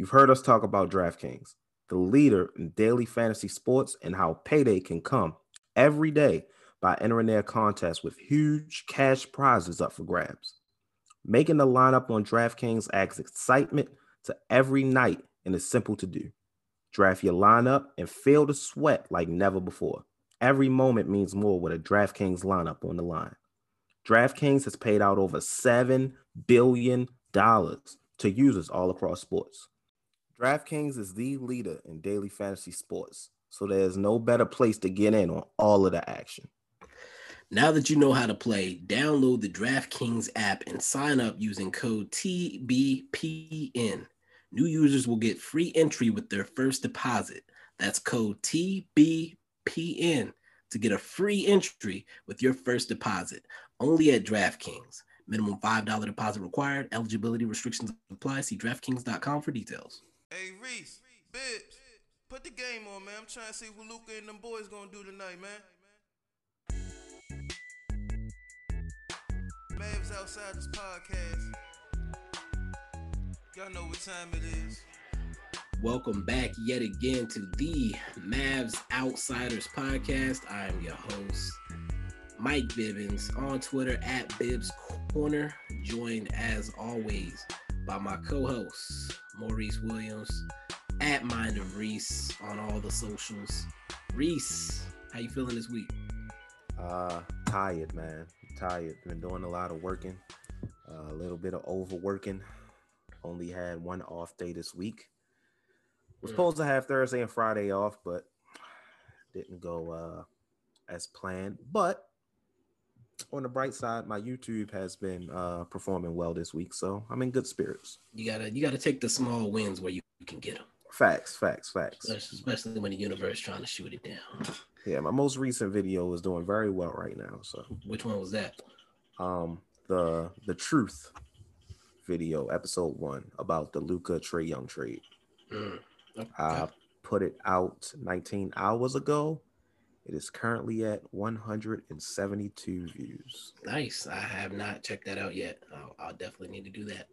You've heard us talk about DraftKings, the leader in daily fantasy sports, and how payday can come every day by entering their contest with huge cash prizes up for grabs. Making the lineup on DraftKings adds excitement to every night and is simple to do. Draft your lineup and feel the sweat like never before. Every moment means more with a DraftKings lineup on the line. DraftKings has paid out over $7 billion to users all across sports. DraftKings is the leader in daily fantasy sports, so there's no better place to get in on all of the action. Now that you know how to play, download the DraftKings app and sign up using code TBPN. New users will get free entry with their first deposit. That's code TBPN to get a free entry with your first deposit only at DraftKings. Minimum $5 deposit required. Eligibility restrictions apply. See DraftKings.com for details. Hey, Reese, Bibs, put the game on, man. I'm trying to see what Luka and them boys gonna do tonight, man. Mavs Outsiders Podcast. Y'all know what time it is. Welcome back yet again to the Mavs Outsiders Podcast. I am your host, Mike Bibbins, on Twitter at Bibs Corner, joined as always by my co-host, Maurice Williams, at Mind of Reese on all the socials. Reese, how you feeling this week? Uh, tired, man. Tired. Been doing a lot of working, uh, a little bit of overworking. Only had one off day this week. Was supposed to have Thursday and Friday off, but didn't go uh, as planned. But on the bright side, my YouTube has been uh, performing well this week, so I'm in good spirits. You gotta you gotta take the small wins where you can get them. Facts, facts, facts. Especially when the universe trying to shoot it down. Yeah, my most recent video is doing very well right now. So which one was that? Um, the the truth video, episode one about the Luka Trae Young trade. Mm, okay. I put it out 19 hours ago. It is currently at 172 views. Nice. I have not checked that out yet. I'll, I'll definitely need to do that.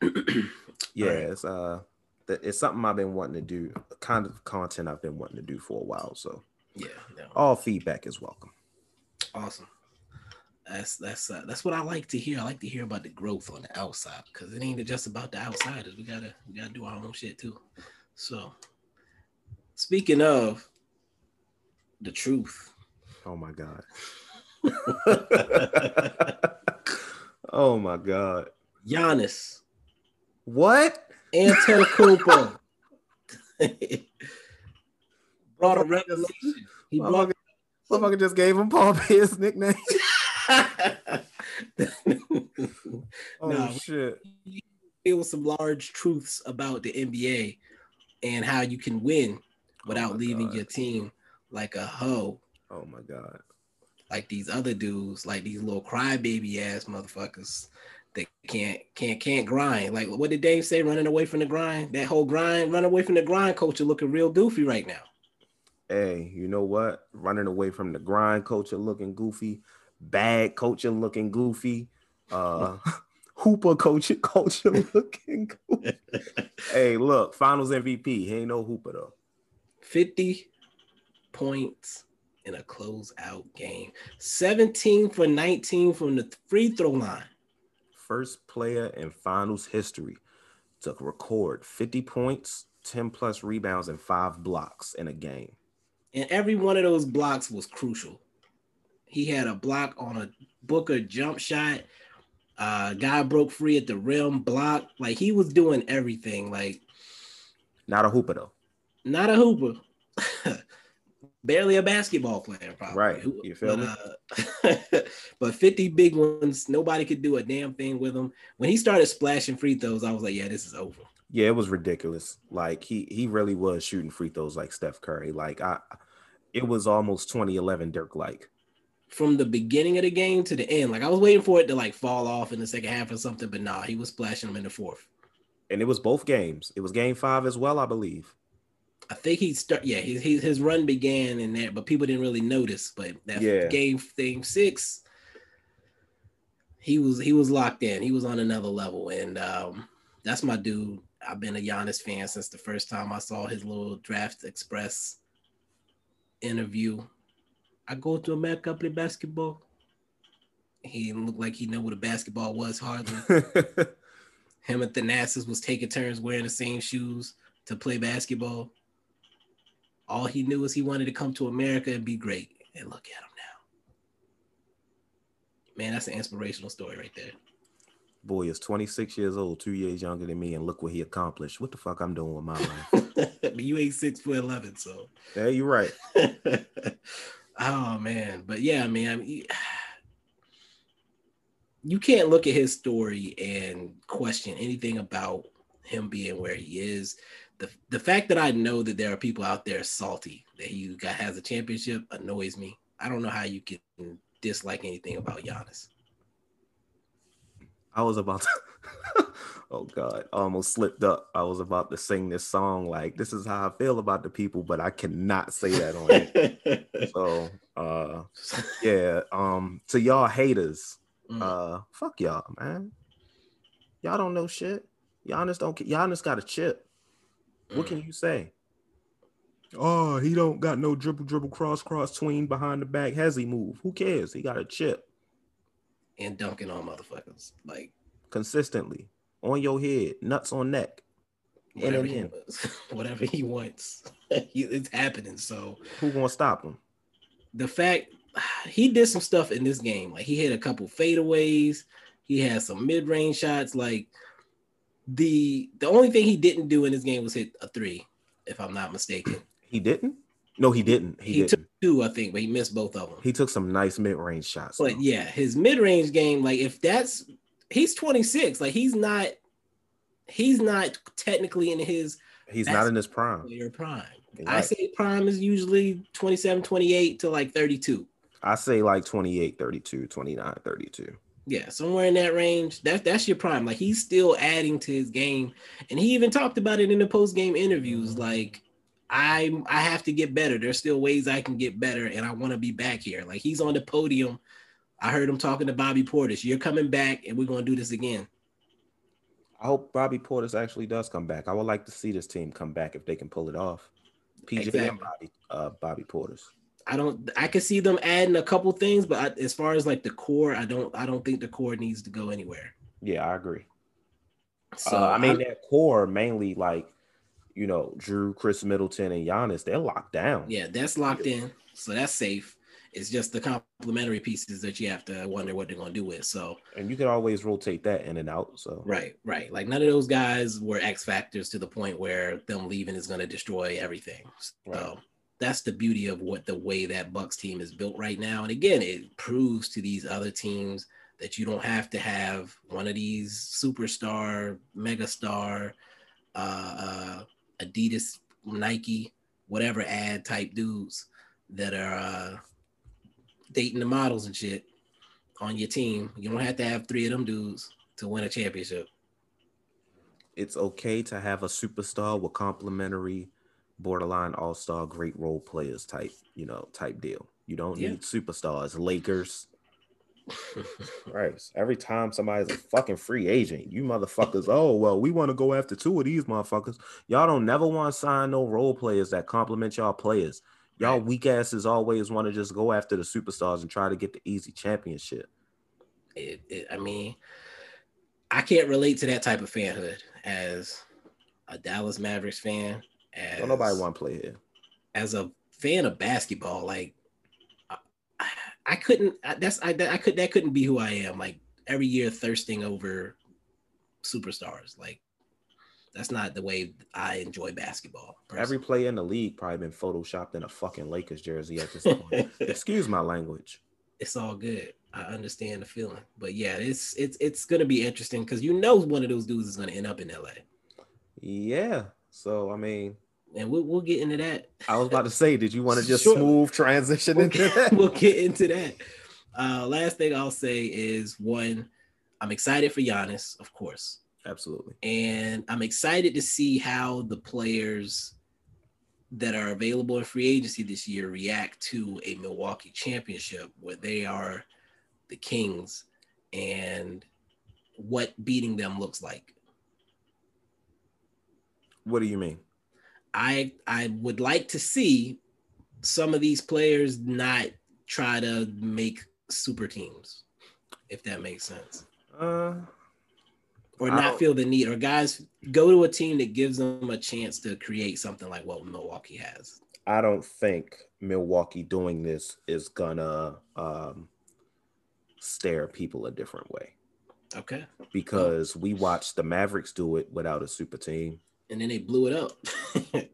yeah, right. it's uh, it's something I've been wanting to do. Kind of content I've been wanting to do for a while. So yeah, no. all feedback is welcome. Awesome. That's that's uh, that's what I like to hear. I like to hear about the growth on the outside because it ain't just about the outsiders. We gotta we gotta do our own shit too. So, speaking of the truth. Oh my god. oh my god. Giannis. What? Antetokounmpo. brought a revelation. He brought. Motherfucker just gave him Paul Pierce nickname. oh no, shit! It was some large truths about the NBA and how you can win oh without oh leaving God. your team like a hoe. Oh my God! Like these other dudes, like these little crybaby ass motherfuckers that can't can't can't grind. Like what did Dave say? Running away from the grind. That whole grind, run away from the grind culture, looking real goofy right now. Hey, you know what? Running away from the grind culture, looking goofy bad coaching looking goofy, uh, hooper coaching culture looking goofy. hey, look, finals MVP. He ain't no hooper though. 50 points in a closeout game. 17 for 19 from the free throw line. First player in finals history to record 50 points, 10 plus rebounds, and five blocks in a game. And every one of those blocks was crucial. He had a block on a Booker jump shot. Uh, guy broke free at the rim, block. Like he was doing everything. Like not a hooper though. Not a hooper. Barely a basketball player, probably. Right. You feel but, me? Uh, but 50 big ones, nobody could do a damn thing with him. When he started splashing free throws, I was like, yeah, this is over. Yeah, it was ridiculous. Like he he really was shooting free throws like Steph Curry. Like I it was almost 2011 Dirk like from the beginning of the game to the end. Like I was waiting for it to like fall off in the second half or something, but nah, he was splashing them in the fourth. And it was both games. It was game five as well, I believe. I think he start yeah, his his run began in there, but people didn't really notice. But that yeah. game game six, he was he was locked in. He was on another level. And um that's my dude. I've been a Giannis fan since the first time I saw his little Draft Express interview. I go to America play basketball. He didn't look like he knew what a basketball was hardly. Him and Thanasis was taking turns wearing the same shoes to play basketball. All he knew was he wanted to come to America and be great. And look at him now. Man, that's an inspirational story right there. Boy is 26 years old, two years younger than me, and look what he accomplished. What the fuck I'm doing with my life? you ain't six foot eleven, so yeah, you're right. oh man, but yeah, man, I mean, you can't look at his story and question anything about him being where he is. The, the fact that I know that there are people out there salty that he got has a championship annoys me. I don't know how you can dislike anything about Giannis. I was about to, oh God, I almost slipped up. I was about to sing this song like this is how I feel about the people, but I cannot say that on it. so uh yeah, um to y'all haters, mm. uh fuck y'all, man. Y'all don't know shit. Giannis don't Giannis got a chip. What can mm. you say? Oh, he don't got no dribble, dribble, cross, cross, tween behind the back. Has he move? Who cares? He got a chip and dunking on motherfuckers like consistently on your head, nuts on neck. Whatever, he, whatever he wants, it's happening. So who gonna stop him? The fact he did some stuff in this game, like he hit a couple fadeaways, he had some mid-range shots. Like the the only thing he didn't do in this game was hit a three, if I'm not mistaken. He didn't. No, he didn't. He, he didn't. took two, I think, but he missed both of them. He took some nice mid-range shots. But though. yeah, his mid-range game, like if that's he's 26, like he's not he's not technically in his he's not in his prime. Your prime. Right. I say prime is usually 27, 28 to like 32. I say like 28, 32, 29, 32. Yeah, somewhere in that range. That that's your prime. Like he's still adding to his game. And he even talked about it in the post-game interviews. Like I I have to get better. There's still ways I can get better, and I want to be back here. Like he's on the podium. I heard him talking to Bobby Portis. You're coming back, and we're gonna do this again. I hope Bobby Portis actually does come back. I would like to see this team come back if they can pull it off. PJ exactly. and Bobby, uh, Bobby Portis. I don't. I can see them adding a couple things, but I, as far as like the core, I don't. I don't think the core needs to go anywhere. Yeah, I agree. So uh, I mean, I, that core mainly like you know, Jrue, Khris Middleton, and Giannis, they're locked down. Yeah, that's locked in. So that's safe. It's just the complementary pieces that you have to wonder what they're going to do with. So, and you can always rotate that in and out. So, right, right. Like none of those guys were X factors to the point where them leaving is going to destroy everything. So, right. That's the beauty of what the way that Bucks team is built right now. And again, it proves to these other teams that you don't have to have one of these superstar, megastar, uh, uh, Adidas, Nike, whatever ad type dudes that are uh, dating the models and shit on your team. You don't have to have three of them dudes to win a championship. It's okay to have a superstar with complimentary, borderline all star, great role players type, you know, type deal. You don't yeah. need superstars. Lakers, right. Every time somebody's a fucking free agent, you motherfuckers, oh well, we want to go after two of these motherfuckers. Y'all don't never want to sign no role players that complement y'all players. Y'all weak asses always want to just go after the superstars and try to get the easy championship. It, it, I mean, I can't relate to that type of fanhood as a Dallas Mavericks fan. As, don't nobody want to play here. As a fan of basketball, like I couldn't. That's I. I could. That couldn't be who I am. Like every year, thirsting over superstars. Like that's not the way I enjoy basketball. Personally. Every player in the league probably been photoshopped in a fucking Lakers jersey at this point. Excuse my language. It's all good. I understand the feeling, but yeah, it's it's it's gonna be interesting because you know one of those dudes is gonna end up in LA. Yeah. So I mean, and we'll, we'll get into that. I was about to say, did you want to just sure. smooth transition we'll into get, that? We'll get into that. Uh, last thing I'll say is one, I'm excited for Giannis, of course. Absolutely. And I'm excited to see how the players that are available in free agency this year react to a Milwaukee championship where they are the Kings and what beating them looks like. What do you mean? I I would like to see some of these players not try to make super teams, if that makes sense. Uh, Or I not don't- feel the need, or guys go to a team that gives them a chance to create something like what Milwaukee has. I don't think Milwaukee doing this is gonna um, stare people a different way Okay. because we watched the Mavericks do it without a super team, And then they blew it up.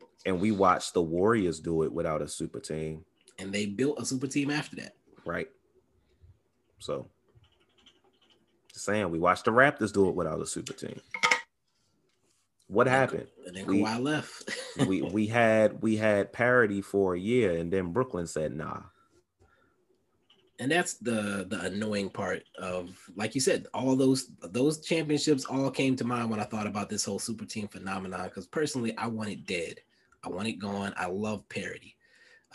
and we watched the Warriors do it without a super team, and they built a super team after that. right? So, just saying, we watched the Raptors do it without a super team. What happened? And then We- Kawhi left. we we had we had parity for a year, and then Brooklyn said, "Nah." And that's the the annoying part of like you said all those those championships all came to mind when i thought about this whole super team phenomenon because personally i want it dead. I want it gone. I love parody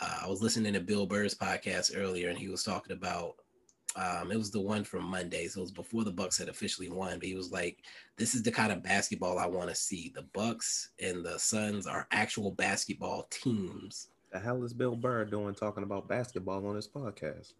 uh, i was listening to bill burr's podcast earlier and he was talking about um, it was the one from monday so it was before the bucks had officially won but he was like this is the kind of basketball i want to see. The bucks and the suns are actual basketball teams The hell is Bill Burr doing talking about basketball on his podcast?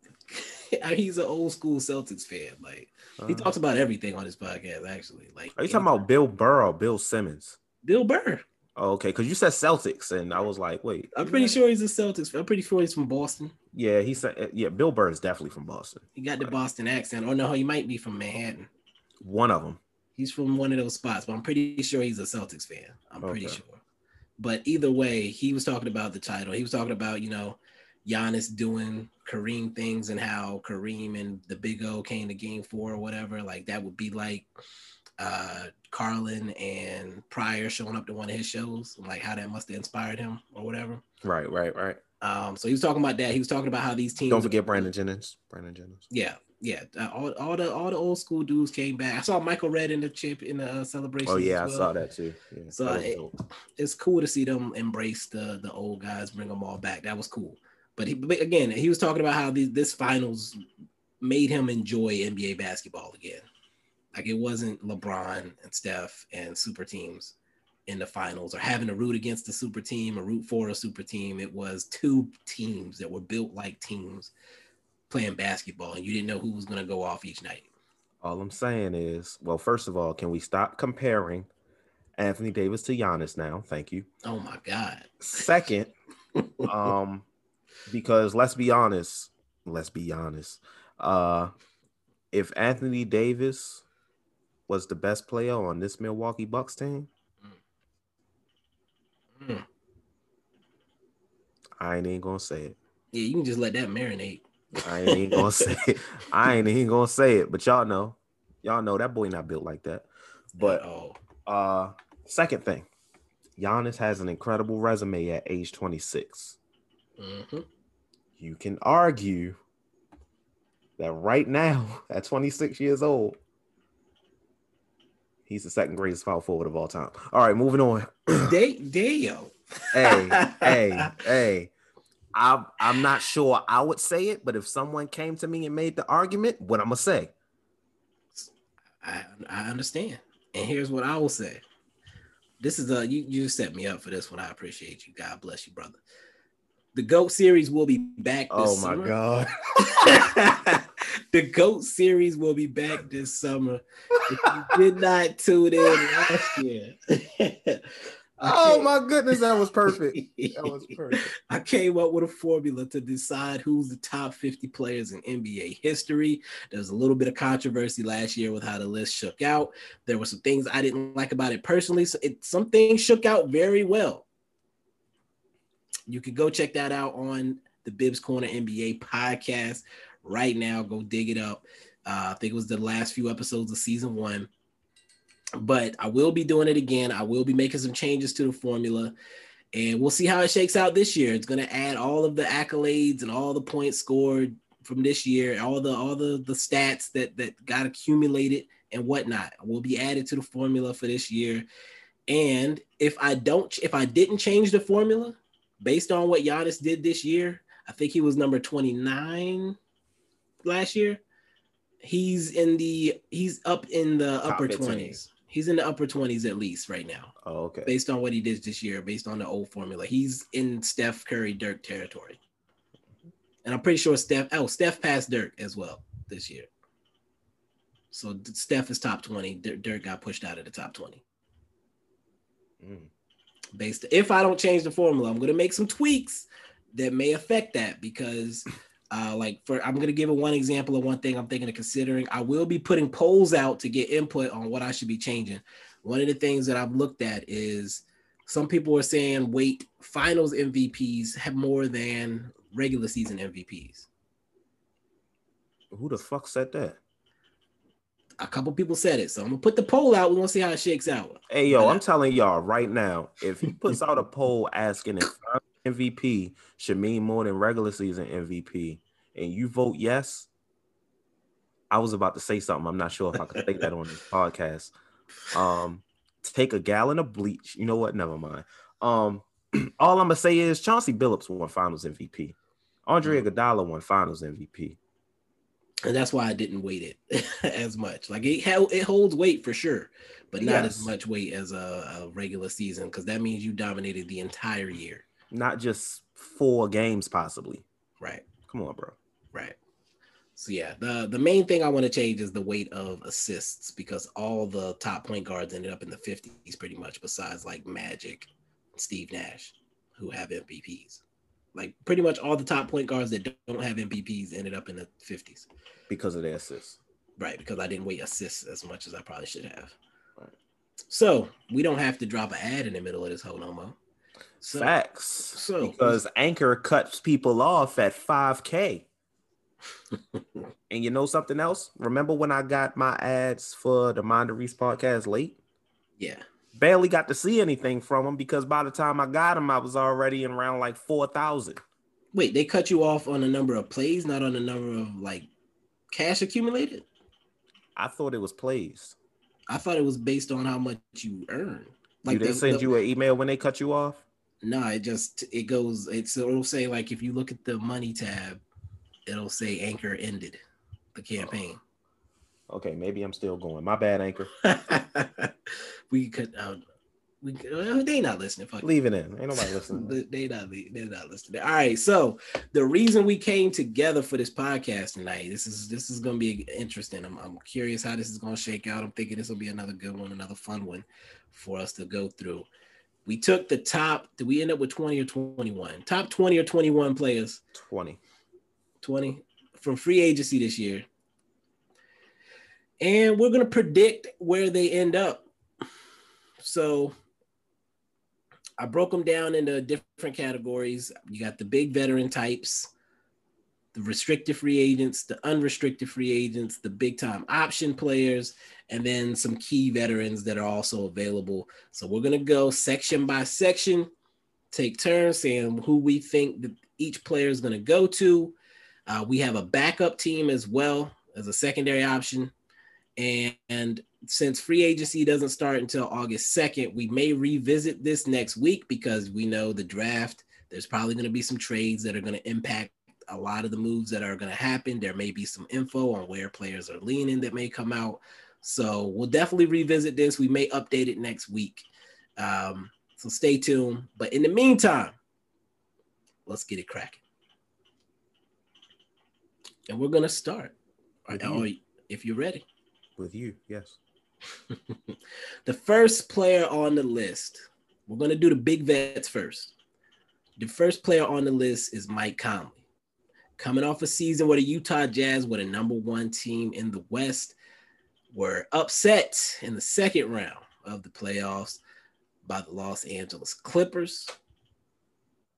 he's an old school celtics fan like He Uh, talks about everything on his podcast, actually. Like, are you talking about Bill Burr or Bill Simmons? Bill Burr? Oh, okay, because you said Celtics, and I was like, wait. I'm pretty sure he's a Celtics. I'm pretty sure he's from Boston. Yeah, he said. Yeah, Bill Burr is definitely from Boston. He got the Boston accent. Or no, he might be from Manhattan. One of them. He's from one of those spots, but I'm pretty sure he's a Celtics fan. I'm pretty sure. But either way, he was talking about the title. He was talking about, you know, Giannis doing Kareem things and how Kareem and the Big O came to game four or whatever. Like that would be like uh Carlin and Pryor showing up to one of his shows, like how that must have inspired him or whatever. Right, right, right. Um, so he was talking about that. He was talking about how these teams Don't forget Brandon Jennings. Brandon Jennings. Yeah, yeah. Uh, all, all the all the old school dudes came back. I saw Michael Redd in the chip in the uh, celebration. Oh yeah, I well. saw that too. Yeah, So, it- It's cool to see them embrace the the old guys, bring them all back. That was cool. But, he, but again, he was talking about how these, this finals made him enjoy NBA basketball again. Like it wasn't LeBron and Steph and super teams in the finals or having to root against a super team or root for a super team. It was two teams that were built like teams playing basketball, and you didn't know who was going to go off each night. All I'm saying is, well, first of all, can we stop comparing Anthony Davis to Giannis now? Thank you. Oh my God. Second, um, because let's be honest, let's be honest. Uh, if Anthony Davis was the best player on this Milwaukee Bucks team, Mm. I ain't even gonna say it. Yeah, you can just let that marinate. I ain't gonna say it. I ain't even gonna say it, but y'all know, y'all know that boy not built like that. But uh, second thing, Giannis has an incredible resume at age 26. mhm. You can argue that right now, at 26 years old, he's the second greatest power forward of all time. All right, moving on. Da- Deo. hey, hey, hey. I'm I'm not sure I would say it, but if someone came to me and made the argument, what I'm gonna say? I I understand. And here's what I will say. This is a you you set me up for this one. I appreciate you. God bless you, brother. The GOAT series will be back this Oh my summer. god. the GOAT series will be back this summer. If you did not tune in last year. Oh my goodness, that was perfect. That was perfect. I came up with a formula to decide who's the top 50 players in NBA history. There was a little bit of controversy last year with how the list shook out. There were some things I didn't like about it personally. So it, some things shook out very well. You could go check that out on the Bibs Corner NBA podcast right now. Go dig it up. Uh, I think it was the last few episodes of season one. But I will be doing it again. I will be making some changes to the formula and we'll see how it shakes out this year. It's going to add all of the accolades and all the points scored from this year, all the all the the stats that that got accumulated and whatnot will be added to the formula for this year. And if I don't, if I didn't change the formula based on what Giannis did this year, I think he was number twenty nine last year. He's in the he's up in the Top upper 15. twenties. He's in the upper 20s at least right now, Oh, okay. based on what he did this year, based on the old formula. He's in Steph Curry Dirk territory. And I'm pretty sure Steph, oh, Steph passed Dirk as well this year. So Steph is top 20. Dirk got pushed out of the top 20. Mm. Based if I don't change the formula, I'm gonna make some tweaks that may affect that because uh like for I'm gonna give it one example of one thing I'm thinking of considering. I will be putting polls out to get input on what I should be changing. One of the things that I've looked at is some people are saying wait, finals MVPs have more than regular season MVPs. Who the fuck said that? A couple people said it, so I'm gonna put the poll out. We're gonna see how it shakes out. Hey, yo, I'm telling y'all right now, if he puts out a poll asking if MVP should mean more than regular season MVP, and you vote yes, I was about to say something. I'm not sure if I could say that on this podcast. Um, take a gallon of bleach. You know what? Never mind. Um, all I'm gonna say is Chauncey Billups won Finals MVP. Andre Mm-hmm. Iguodala won Finals MVP. and that's why I didn't weight it as much. Like it it holds weight for sure, but not as much weight as a, a regular season because that means you dominated the entire year. Not just four games, possibly. Right, Come on, bro. right. So yeah, the the main thing I want to change is the weight of assists because all the top point guards ended up in the 50s pretty much, besides like Magic, Steve Nash, who have MVPs. Like pretty much all the top point guards that don't have MVPs ended up in the 50s. Because of their assists. Right, because I didn't weight assists as much as I probably should have. Right. So we don't have to drop an ad in the middle of this whole no more. So Facts. so- because Anchor cuts people off at 5K. and you know something else? Remember when I got my ads for the Mind Reese podcast late? yeah, Barely got to see anything from them because by the time I got them, I was already in around like 4,000. wait, they cut you off on the number of plays, not on the number of like cash accumulated. I thought it was plays. I thought it was based on how much you earn. you didn't the- send the- you an email when they cut you off? No, it just it goes. It's it'll say like if you look at the money tab, it'll say Anchor ended the campaign. Okay, maybe I'm still going. My bad, Anchor. we could. Uh, we could, they not listening. Fuck. Leave it in. Ain't nobody listening. They- they not they're not listening. All right, so the reason we came together for this podcast tonight, this is this is gonna be interesting. I'm, I'm curious how this is gonna shake out. I'm thinking this will be another good one, another fun one for us to go through. We took the top. Did we end up with 20 or 21? Top 20 or 21 players 20. 20 from free agency this year. And we're going to predict where they end up. So I broke them down into different categories. You got the big veteran types, the restricted free agents, the unrestricted free agents, the big time option players, and then some key veterans that are also available. So we're going to go section by section, take turns saying who we think that each player is going to go to. Uh, we have a backup team as well as a secondary option. And, and since free agency doesn't start until August 2nd, we may revisit this next week because we know the draft, there's probably going to be some trades that are going to impact a lot of the moves that are going to happen. There may be some info on where players are leaning that may come out. So we'll definitely revisit this. We may update it next week. Um, so stay tuned. But in the meantime, let's get it cracking. And we're gonna start. With you. if you're ready. With you, yes. The first player on the list, we're gonna do the big vets first. The first player on the list is Mike Conley. Coming off a season where the Utah Jazz were the number one team in the West, were upset in the second round of the playoffs by the Los Angeles Clippers.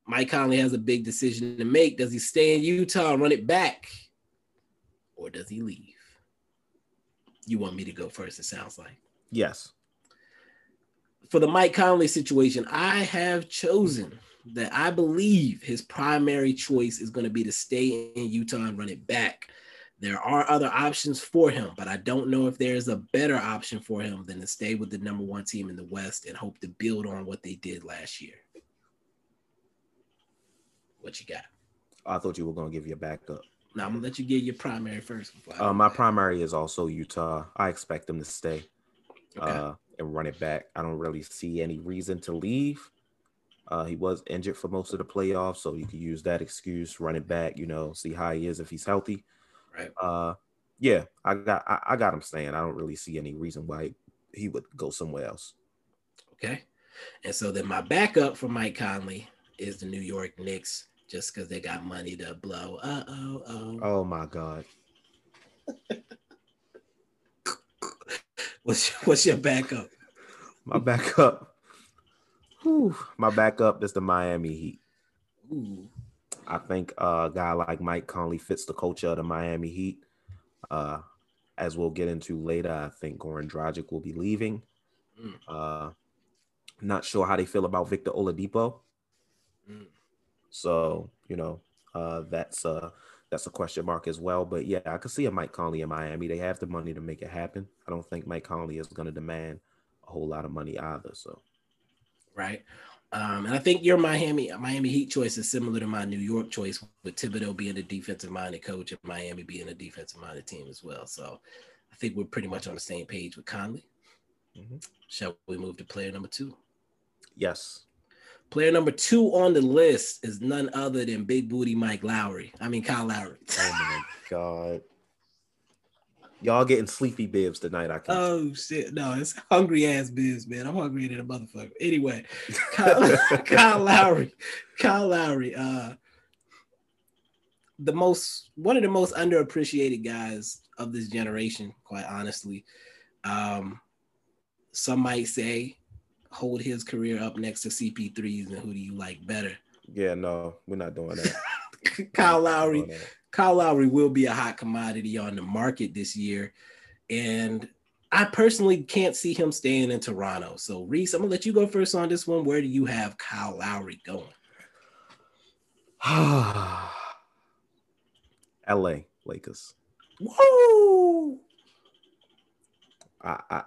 Mike Conley has a big decision to make. Does he stay in Utah and run it back? Or does he leave? You want me to go first, it sounds like Yes. for the Mike Conley situation, I have chosen that I believe his primary choice is going to be to stay in Utah and run it back. There are other options for him, but I don't know if there's a better option for him than to stay with the number one team in the West and hope to build on what they did last year. What you got? I thought you were going to give your backup. Now I'm gonna let you get your primary first. Uh, my primary is also Utah. I expect them to stay. Okay. Uh, and run it back. I don't really see any reason to leave. Uh, he was injured for most of the playoffs, so you could use that excuse, run it back, you know, see how he is if he's healthy. Right. Uh, yeah, I got I, I got him staying. I don't really see any reason why he would go somewhere else. Okay. And so then my backup for Mike Conley is the New York Knicks, just because they got money to blow. Uh oh, oh. Oh my god. What's what's your backup? My backup. Whew, my backup is the Miami Heat. Ooh. I think a guy like Mike Conley fits the culture of the Miami Heat. Uh, as we'll get into later, I think Goran Dragic will be leaving. Mm. Uh, not sure how they feel about Victor Oladipo. Mm. So you know, uh, that's uh that's a question mark as well. But yeah, I could see a Mike Conley in Miami. They have the money to make it happen. I don't think Mike Conley is going to demand a whole lot of money either. So Right. Um, and I think your Miami Miami Heat choice is similar to my New York choice, with Thibodeau being a defensive minded coach and Miami being a defensive minded team as well. So I think we're pretty much on the same page with Conley. Mhm. Shall we move to player number two? yes, Player number two on the list is none other than Big Booty Mike Lowry. I mean Kyle Lowry. oh my god, y'all getting sleepy bibs tonight. I can. Oh shit! No, it's hungry ass bibs, man. I'm hungry than a motherfucker. Anyway, Kyle, Kyle Lowry, Kyle Lowry, uh, the most one of the most underappreciated guys of this generation, quite honestly. Um, some might say hold his career up next to CP3s, and who do you like better? yeah, no, we're not doing that. Kyle Lowry. Kyle Lowry will be a hot commodity on the market this year. And I personally can't see him staying in Toronto. So, Reese, I'm going to let you go first on this one. Where do you have Kyle Lowry going? L.A. Lakers. Woo! I, I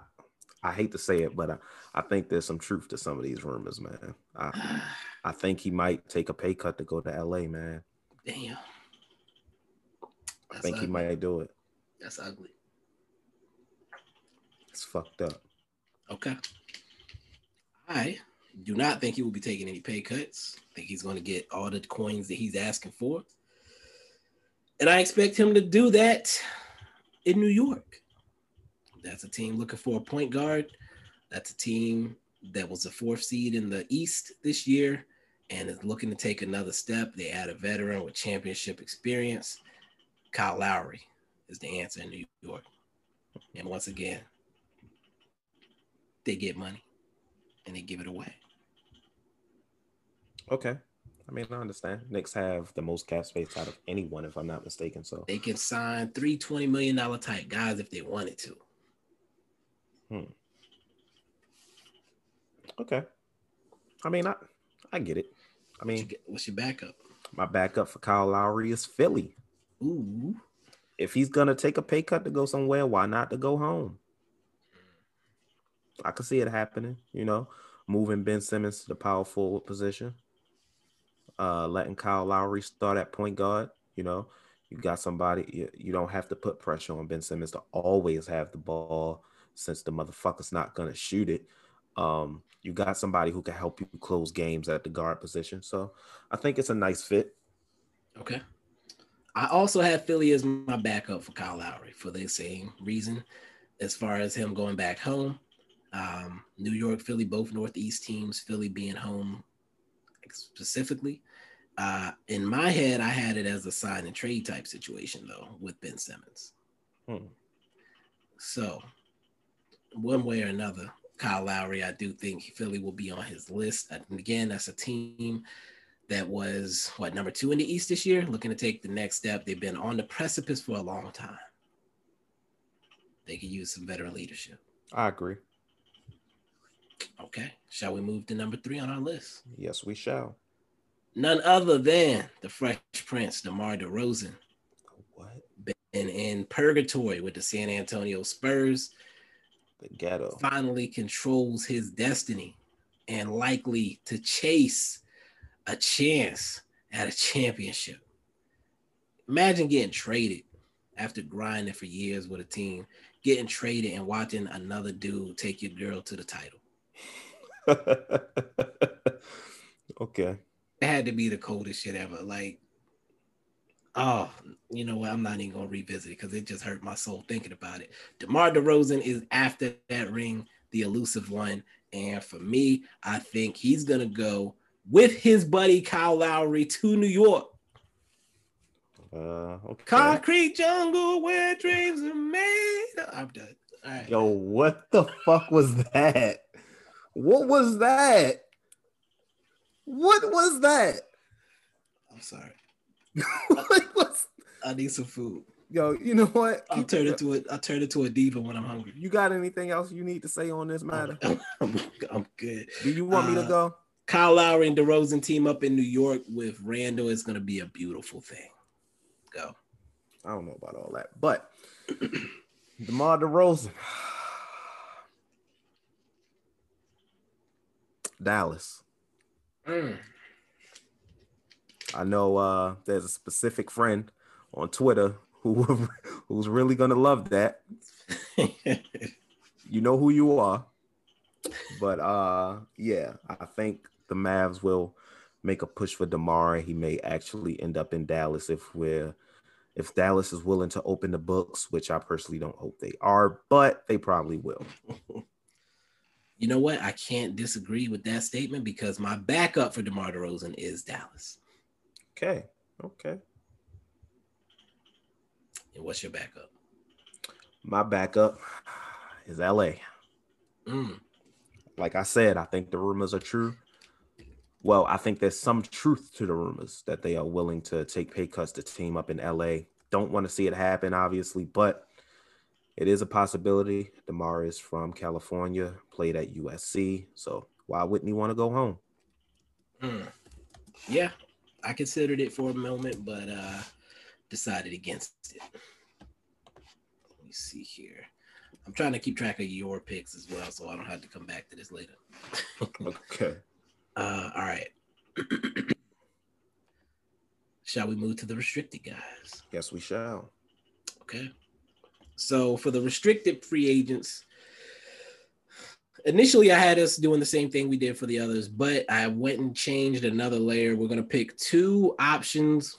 I hate to say it, but I, I think there's some truth to some of these rumors, man. I, I think he might take a pay cut to go to LA, man. Damn. I think he might do it. That's ugly. It's fucked up. Okay. I do not think he will be taking any pay cuts. I think he's going to get all the coins that he's asking for. And I expect him to do that in New York. That's a team looking for a point guard. That's a team that was the fourth seed in the East this year and is looking to take another step. They add a veteran with championship experience. Kyle Lowry is the answer in New York. And once again, they get money and they give it away. Okay. I mean, I understand. Knicks have the most cap space out of anyone, if I'm not mistaken. So They can sign three $20 million type guys if they wanted to. Hmm. okay. I mean, I I get it. I mean, What's your backup? my backup for Kyle Lowry is Philly. Ooh. If he's gonna take a pay cut to go somewhere, why not to go home? I could see it happening, you know, moving Ben Simmons to the power forward position, uh, letting Kyle Lowry start at point guard. You know, you got somebody you, you don't have to put pressure on Ben Simmons to always have the ball since the motherfucker's not gonna shoot it. Um, you got somebody who can help you close games at the guard position. So I think it's a nice fit. Okay. I also have Philly as my backup for Kyle Lowry for the same reason. As far as him going back home, um, New York, Philly, both Northeast teams, Philly being home specifically. Uh, in my head, I had it as a sign and trade type situation though with Ben Simmons. Hmm. So, one way or another, Kyle Lowry, I do think Philly will be on his list. And again, that's a team that was what number two in the East this year, looking to take the next step. They've been on the precipice for a long time. They could use some veteran leadership. I agree. Okay, shall we move to number three on our list? Yes, we shall. None other than the Fresh Prince, DeMar DeRozan, What been in purgatory with the San Antonio Spurs. the ghetto? finally controls his destiny and likely to chase a chance at a championship. Imagine getting traded after grinding for years with a team, getting traded and watching another dude take your girl to the title. okay. It had to be the coldest shit ever. Like, oh, you know what? I'm not even gonna revisit it because it just hurt my soul thinking about it. DeMar DeRozan is after that ring, the elusive one. And for me, I think he's gonna go with his buddy Kyle Lowry to New York. Uh, okay. Concrete jungle where dreams are made. I'm done. All right. Yo, what the fuck was that? What was that? What was that? I'm sorry. what was? I need some food. Yo, you know what? I'll turn into a I'll turn into a diva when I'm hungry. You got anything else you need to say on this matter? I'm, I'm good. Do you want me to Uh, go? Kyle Lowry and DeRozan team up in New York with Randle is going to be a beautiful thing. Go. I don't know about all that, but DeMar DeRozan, Dallas. Mm. I know uh, there's a specific friend on Twitter who who's really gonna love that. You know who you are, but uh, yeah, I think the Mavs will make a push for Demar. He may actually end up in Dallas if we're if Dallas is willing to open the books, which I personally don't hope they are, but they probably will. you know what? I can't disagree with that statement because my backup for DeMar DeRozan is Dallas. Okay, okay. And what's your backup? My backup is LA. Mm. Like I said, I think the rumors are true. Well, I think there's some truth to the rumors that they are willing to take pay cuts to team up in LA. Don't want to see it happen, obviously, but it is a possibility. DeMar is from California, played at USC. So why wouldn't he want to go home? Mm. Yeah, I considered it for a moment, but uh decided against it. Let me see here. I'm trying to keep track of your picks as well, so I don't have to come back to this later. Okay. Uh, all right. Shall we move to the restricted guys? Yes, we shall. Okay. So for the restricted free agents, initially I had us doing the same thing we did for the others, but I went and changed another layer. We're going to pick two options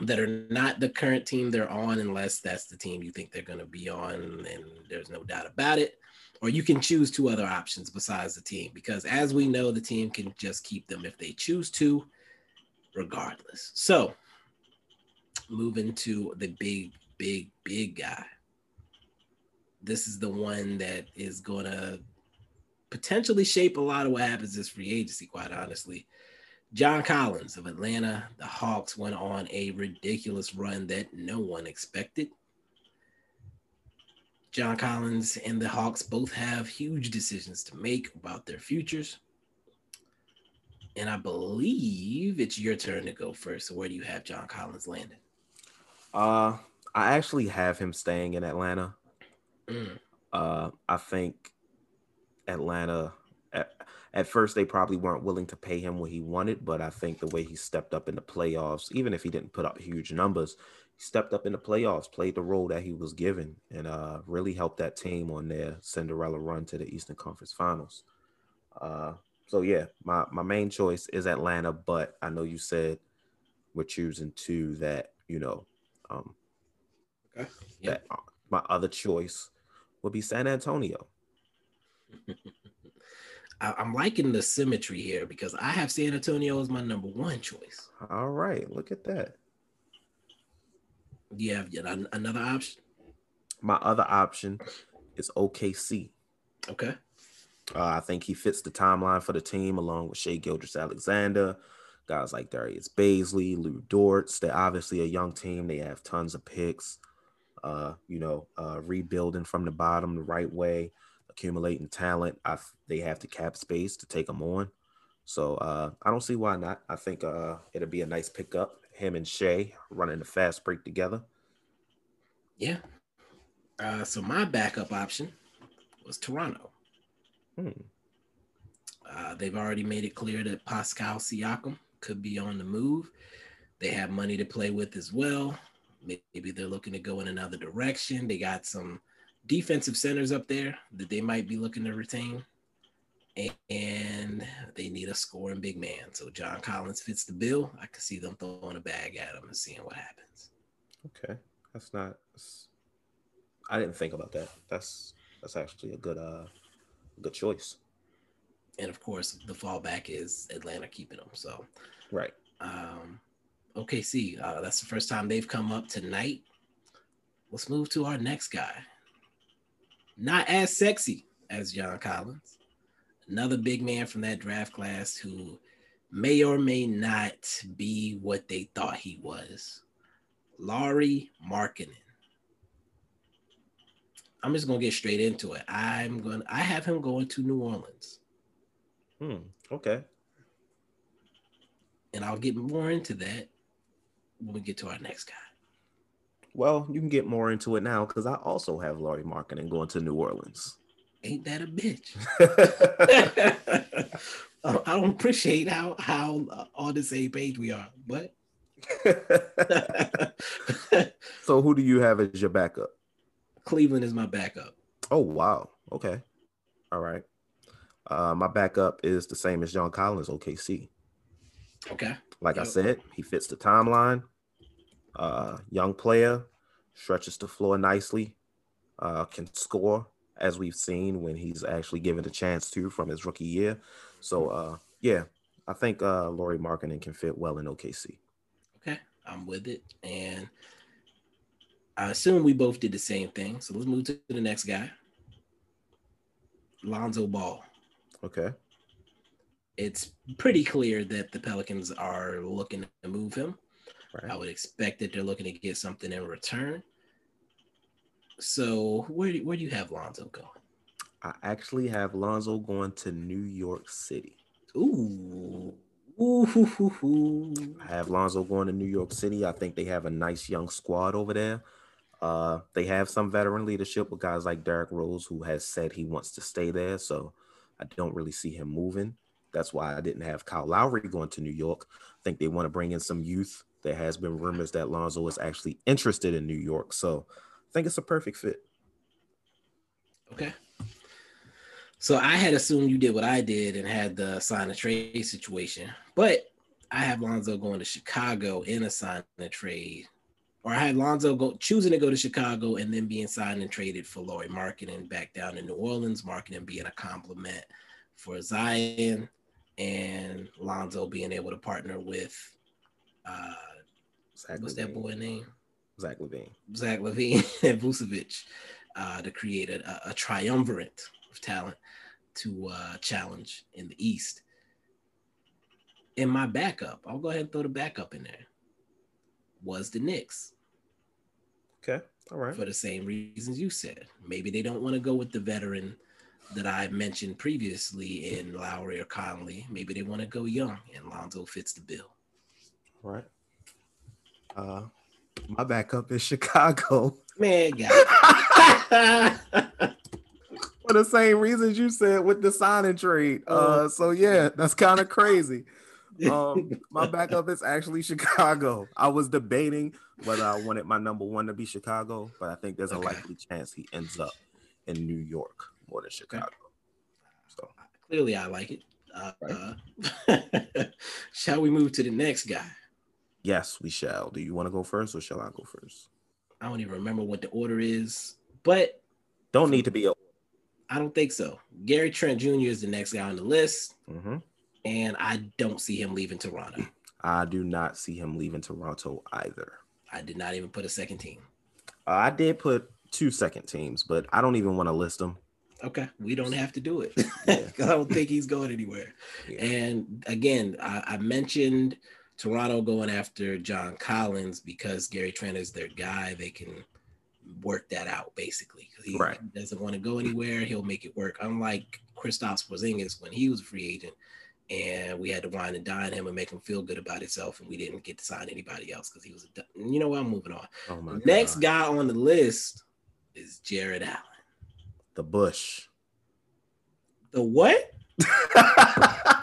that are not the current team they're on, unless that's the team you think they're going to be on, and there's no doubt about it. Or you can choose two other options besides the team, because as we know, the team can just keep them if they choose to, regardless. So, moving to the big, big, big guy. This is the one that is going to potentially shape a lot of what happens this free agency, quite honestly. John Collins of Atlanta, the Hawks went on a ridiculous run that no one expected. John Collins and the Hawks both have huge decisions to make about their futures. And I believe it's your turn to go first. So where do you have John Collins landing? Uh, I actually have him staying in Atlanta. Mm, Uh, I think Atlanta at, at first they probably weren't willing to pay him what he wanted, but I think the way he stepped up in the playoffs, even if he didn't put up huge numbers, stepped up in the playoffs, played the role that he was given, and uh, really helped that team on their Cinderella run to the Eastern Conference Finals. Uh, so yeah, my my main choice is Atlanta, but I know you said we're choosing two that you know. Um, Okay. Yeah. that uh, my other choice would be San Antonio. I, I'm liking the symmetry here because I have San Antonio as my number one choice. All right, look at that. Do you have yet another option? My other option is OKC. Okay. Uh, I think he fits the timeline for the team along with Shai Gilgeous-Alexander, guys like Darius Bazley, Lou Dortz. They're obviously a young team. They have tons of picks. Uh, you know, uh, rebuilding from the bottom the right way, accumulating talent. I they have the cap space to take them on. So uh, I don't see why not. I think uh, it'll be a nice pickup. Him and Shai running the fast break together. Yeah. Uh, so my backup option was Toronto. Hmm. Uh, they've already made it clear that Pascal Siakam could be on the move. They have money to play with as well. Maybe they're looking to go in another direction. They got some defensive centers up there that they might be looking to retain. And they need a scoring big man. So John Collins fits the bill. I can see them throwing a bag at him and seeing what happens. Okay. That's not that's, I didn't think about that. That's that's actually a good uh good choice. And of course, the fallback is Atlanta keeping them. So Right. um OKC, uh, that's the first time they've come up tonight. Let's move to our next guy. Not as sexy as John Collins. Another big man from that draft class who may or may not be what they thought he was. Lauri Markkanen. I'm just gonna get straight into it. I'm gonna I have him going to New Orleans. Hmm. Okay. And I'll get more into that when we get to our next guy. Well, you can get more into it now because I also have Lauri Markkanen going to New Orleans. Ain't that a bitch? I don't appreciate how how uh, on the same page we are, but so who do you have as your backup? Cleveland is my backup. Oh wow. Okay. All right. Uh, my backup is the same as John Collins, OKC. Okay. Like I said, he fits the timeline. Uh, young player, stretches the floor nicely, uh, can score as we've seen when he's actually given a chance to from his rookie year. So uh, yeah, I think uh, Lauri Markkanen can fit well in OKC. Okay. I'm with it. And I assume we both did the same thing. So let's move to the next guy. Lonzo Ball. Okay. It's pretty clear that the Pelicans are looking to move him. Right. I would expect that they're looking to get something in return. So where do, where do you have Lonzo going? I actually have Lonzo going to New York City. Ooh. Ooh, hoo, hoo, hoo. I have Lonzo going to New York City. I think they have a nice young squad over there. Uh, they have some veteran leadership with guys like Derrick Rose, who has said he wants to stay there. So I don't really see him moving. That's why I didn't have Kyle Lowry going to New York. I think they want to bring in some youth. There has been rumors that Lonzo is actually interested in New York. So think it's a perfect fit. Okay. So I had assumed you did what I did and had the sign and trade situation, but I have Lonzo going to Chicago in a sign and trade, or I had Lonzo go choosing to go to Chicago and then being signed and traded for Lauri Markkanen back down in New Orleans, Markkanen being a compliment for Zion, and Lonzo being able to partner with uh, what's that boy name? Zach LaVine. Zach LaVine and Vucevic uh, to create a, a triumvirate of talent to uh, challenge in the East. In my backup, I'll go ahead and throw the backup in there. Was the Knicks Okay. All right. for the same reasons you said. Maybe they don't want to go with the veteran that I mentioned previously in Lowry or Conley. Maybe they want to go young, and Lonzo fits the bill. All right. Uh, my backup is Chicago. Man, guys. for the same reasons you said with the sign and trade. Uh, so yeah, that's kind of crazy. Um, my backup is actually Chicago. I was debating whether I wanted my number one to be Chicago, but I think there's a Okay. likely chance he ends up in New York more than Chicago. So Clearly, I like it. Uh, uh, shall we move to the next guy? Yes, we shall. Do you want to go first, or shall I go first? I don't even remember what the order is, but Don't need to be I don't think so. Gary Trent Jr. is the next guy on the list, Mhm. and I don't see him leaving Toronto. I do not see him leaving Toronto either. I did not even put a second team. Uh, I did put two second teams, but I don't even want to list them. Okay, we don't have to do it. I don't think he's going anywhere. Yeah. And again, I, I mentioned Toronto going after John Collins because Gary Trent is their guy. They can work that out basically. He Right. doesn't want to go anywhere. He'll make it work. Unlike Kristaps Porzingis when he was a free agent, and we had to wine and dine him and make him feel good about himself, and we didn't get to sign anybody else because he was a. You know what? I'm moving on. Oh my next God. guy on the list is Jarrett Allen. the Bush. The what?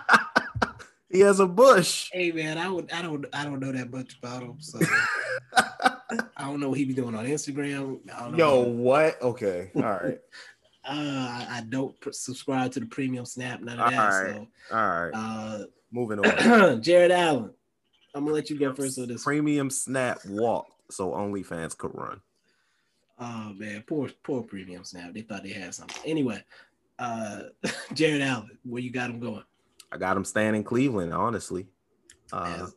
he has a bush. Hey man, I would I don't I don't know that much about him. So I don't know what he be doing on Instagram. I don't know. Yo, what? Okay, all right, Uh, I, don't subscribe to the premium snap, none of All that. right. all right. So, Moving on. uh, Jarrett Allen, I'm gonna let you go first on this. Premium snap walk, so OnlyFans could run. Oh man, poor poor premium snap. They thought they had something. Anyway, uh, Jarrett Allen, where you got him going? I got him staying in Cleveland. Honestly, uh,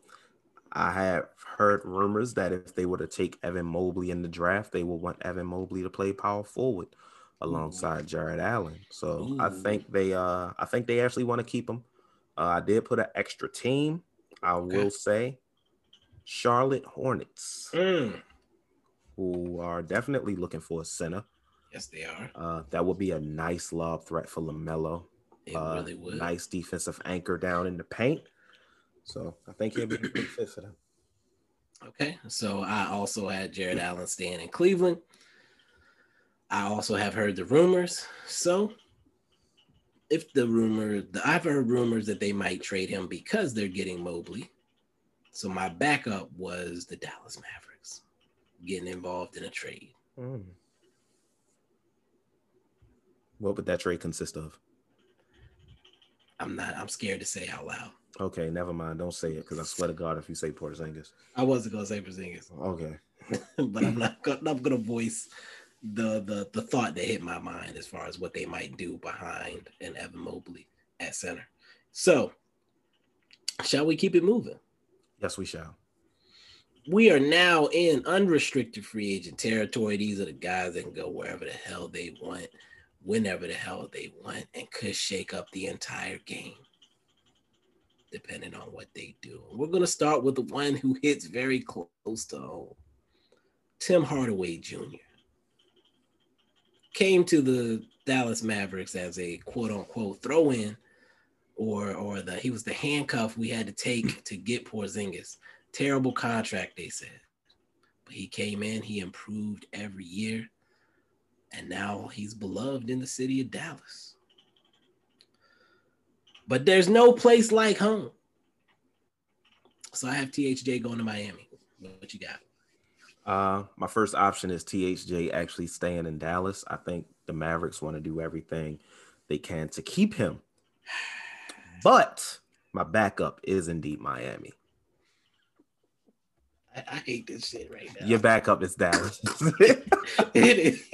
I have heard rumors that if they were to take Evan Mobley in the draft, they will want Evan Mobley to play power forward alongside Jarrett Allen. So I think they, uh, I think they actually want to keep him. Uh, I did put an extra team. I Okay. will say, Charlotte Hornets, Mm, who are definitely looking for a center. yes, they are. Uh, that would be a nice lob threat for LaMelo. It Uh, really would. Nice defensive anchor down in the paint. So I think he'll be a good fit for them. Okay, so I also had Jarrett Allen staying in Cleveland. I also have heard the rumors. So, if the rumor, the, I've heard rumors that they might trade him because they're getting Mobley. So my backup was the Dallas Mavericks getting involved in a trade. Hmm. What would that trade consist of? I'm not. I'm scared to say out loud. Okay, never mind. Don't say it because I swear to God, if you say Porzingis. I wasn't gonna say Porzingis, Okay. but I'm not. Gonna, I'm gonna voice the the the thought that hit my mind as far as what they might do behind an Evan Mobley at center. So, shall we keep it moving? Yes, we shall. We are now in unrestricted free agent territory. These are the guys that can go wherever the hell they want, whenever the hell they want, and could shake up the entire game, depending on what they do. We're going to start with the one who hits very close to home Tim Hardaway Jr. Came to the Dallas Mavericks as a quote unquote throw in, or, or the he was the handcuff we had to take to get Porzingis terrible contract, they said. But he came in, he improved every year, and now he's beloved in the city of Dallas. But there's no place like home. So I have THJ going to Miami. What you got? Uh, my first option is THJ actually staying in Dallas. I think the Mavericks want to do everything they can to keep him. But my backup is indeed Miami. I, I hate this shit right now. Your backup is Dallas. It is.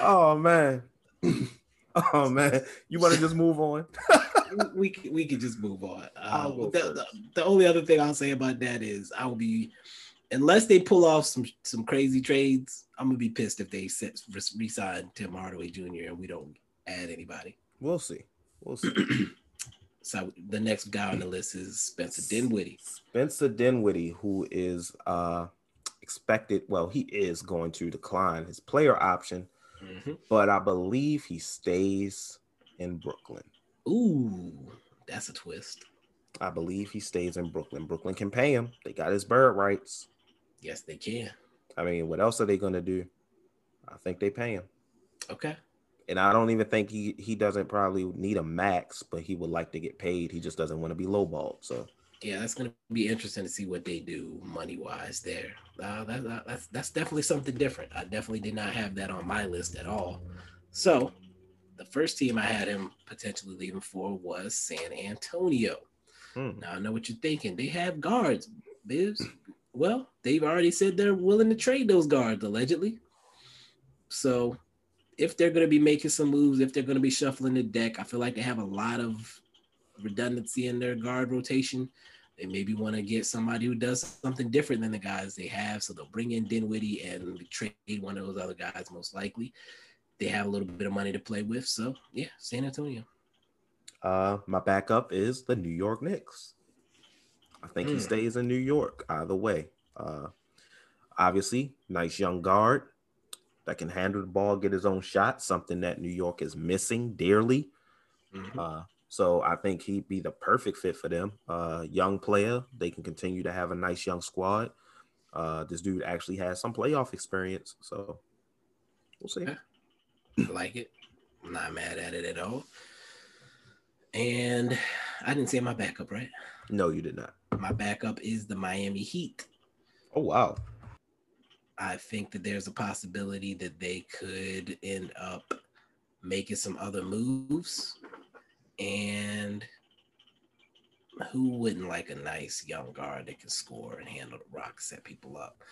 oh man. Oh man. You want to just move on? we we could just move on. Uh, the, the, the only other thing I'll say about that is I will be, unless they pull off some some crazy trades, I'm gonna be pissed if they set, resign Tim Hardaway Jr. and we don't add anybody. We'll see. We'll see. So the next guy on the list is Spencer Dinwiddie. Spencer Dinwiddie, who is uh expected, well, he is going to decline his player option, Mhm. but I believe he stays in Brooklyn. Ooh, that's a twist. I believe he stays in Brooklyn. Brooklyn can pay him. They got his bird rights. Yes, they can. I mean, what else are they gonna do? I think they pay him. Okay. And I don't even think he he doesn't probably need a max, but he would like to get paid. He just doesn't want to be lowballed. So Yeah, that's gonna be interesting to see what they do money wise there. Uh, that, that- that's that's definitely something different. I definitely did not have that on my list at all. So, the first team I had him potentially leaving for was San Antonio. hmm, Now I know what you're thinking. They have guards, Bibbs. Well, they've already said they're willing to trade those guards allegedly. So, if they're going to be making some moves, if they're going to be shuffling the deck, I feel like they have a lot of redundancy in their guard rotation. They maybe want to get somebody who does something different than the guys they have. So they'll bring in Dinwiddie and trade one of those other guys, most likely. They have a little bit of money to play with. So, yeah, San Antonio. uh, my backup is the New York Knicks. I think he Hmm. stays in New York either way. Uh, obviously, nice young guard that can handle the ball, get his own shot, something that New York is missing dearly. Mhm. Uh, so I think he'd be the perfect fit for them. Uh, young player, they can continue to have a nice young squad. Uh, this dude actually has some playoff experience, so we'll see. I like it. I'm not mad at it at all. And I didn't say my backup, right? No, you did not. My backup is the Miami Heat. Oh wow. I think that there's a possibility that they could end up making some other moves. And who wouldn't like a nice young guard that can score and handle the rock, set people up?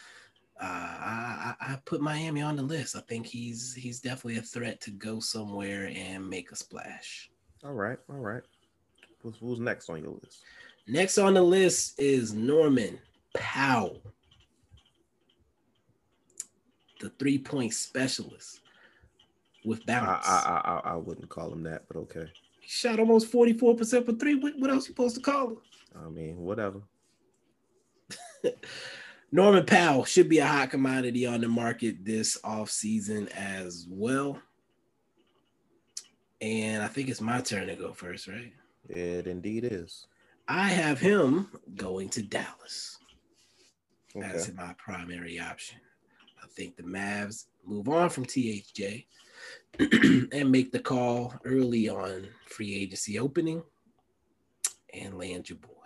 Uh, I, I, I put Miami on the list. I think he's he's definitely a threat to go somewhere and make a splash. All right, all right. Who's, who's next on your list? Next on the list is Norman Powell, the three point specialist with I. I I I wouldn't call him that, but okay. he shot almost 44% for three. What, what else you supposed to call him? I mean, whatever. Norman Powell should be a hot commodity on the market this offseason as well. And I think it's my turn to go first, right? It indeed is. I have him going to Dallas. Okay. That's my primary option. I think the Mavs move on from THJ and make the call early on free agency opening and land your boy.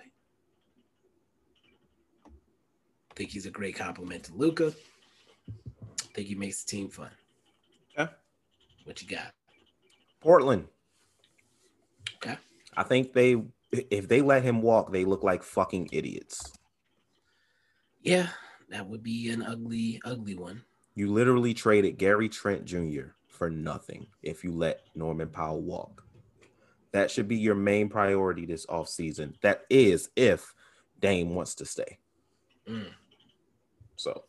think he's a great compliment to Luka. think he makes the team fun. Okay. What you got? Portland. Okay. I think they if they let him walk, they look like fucking idiots. Yeah, that would be an ugly, ugly one. You literally traded Gary Trent Jr. for nothing if you let Norman Powell walk. That should be your main priority this offseason. That is if Dame wants to stay. Mm. So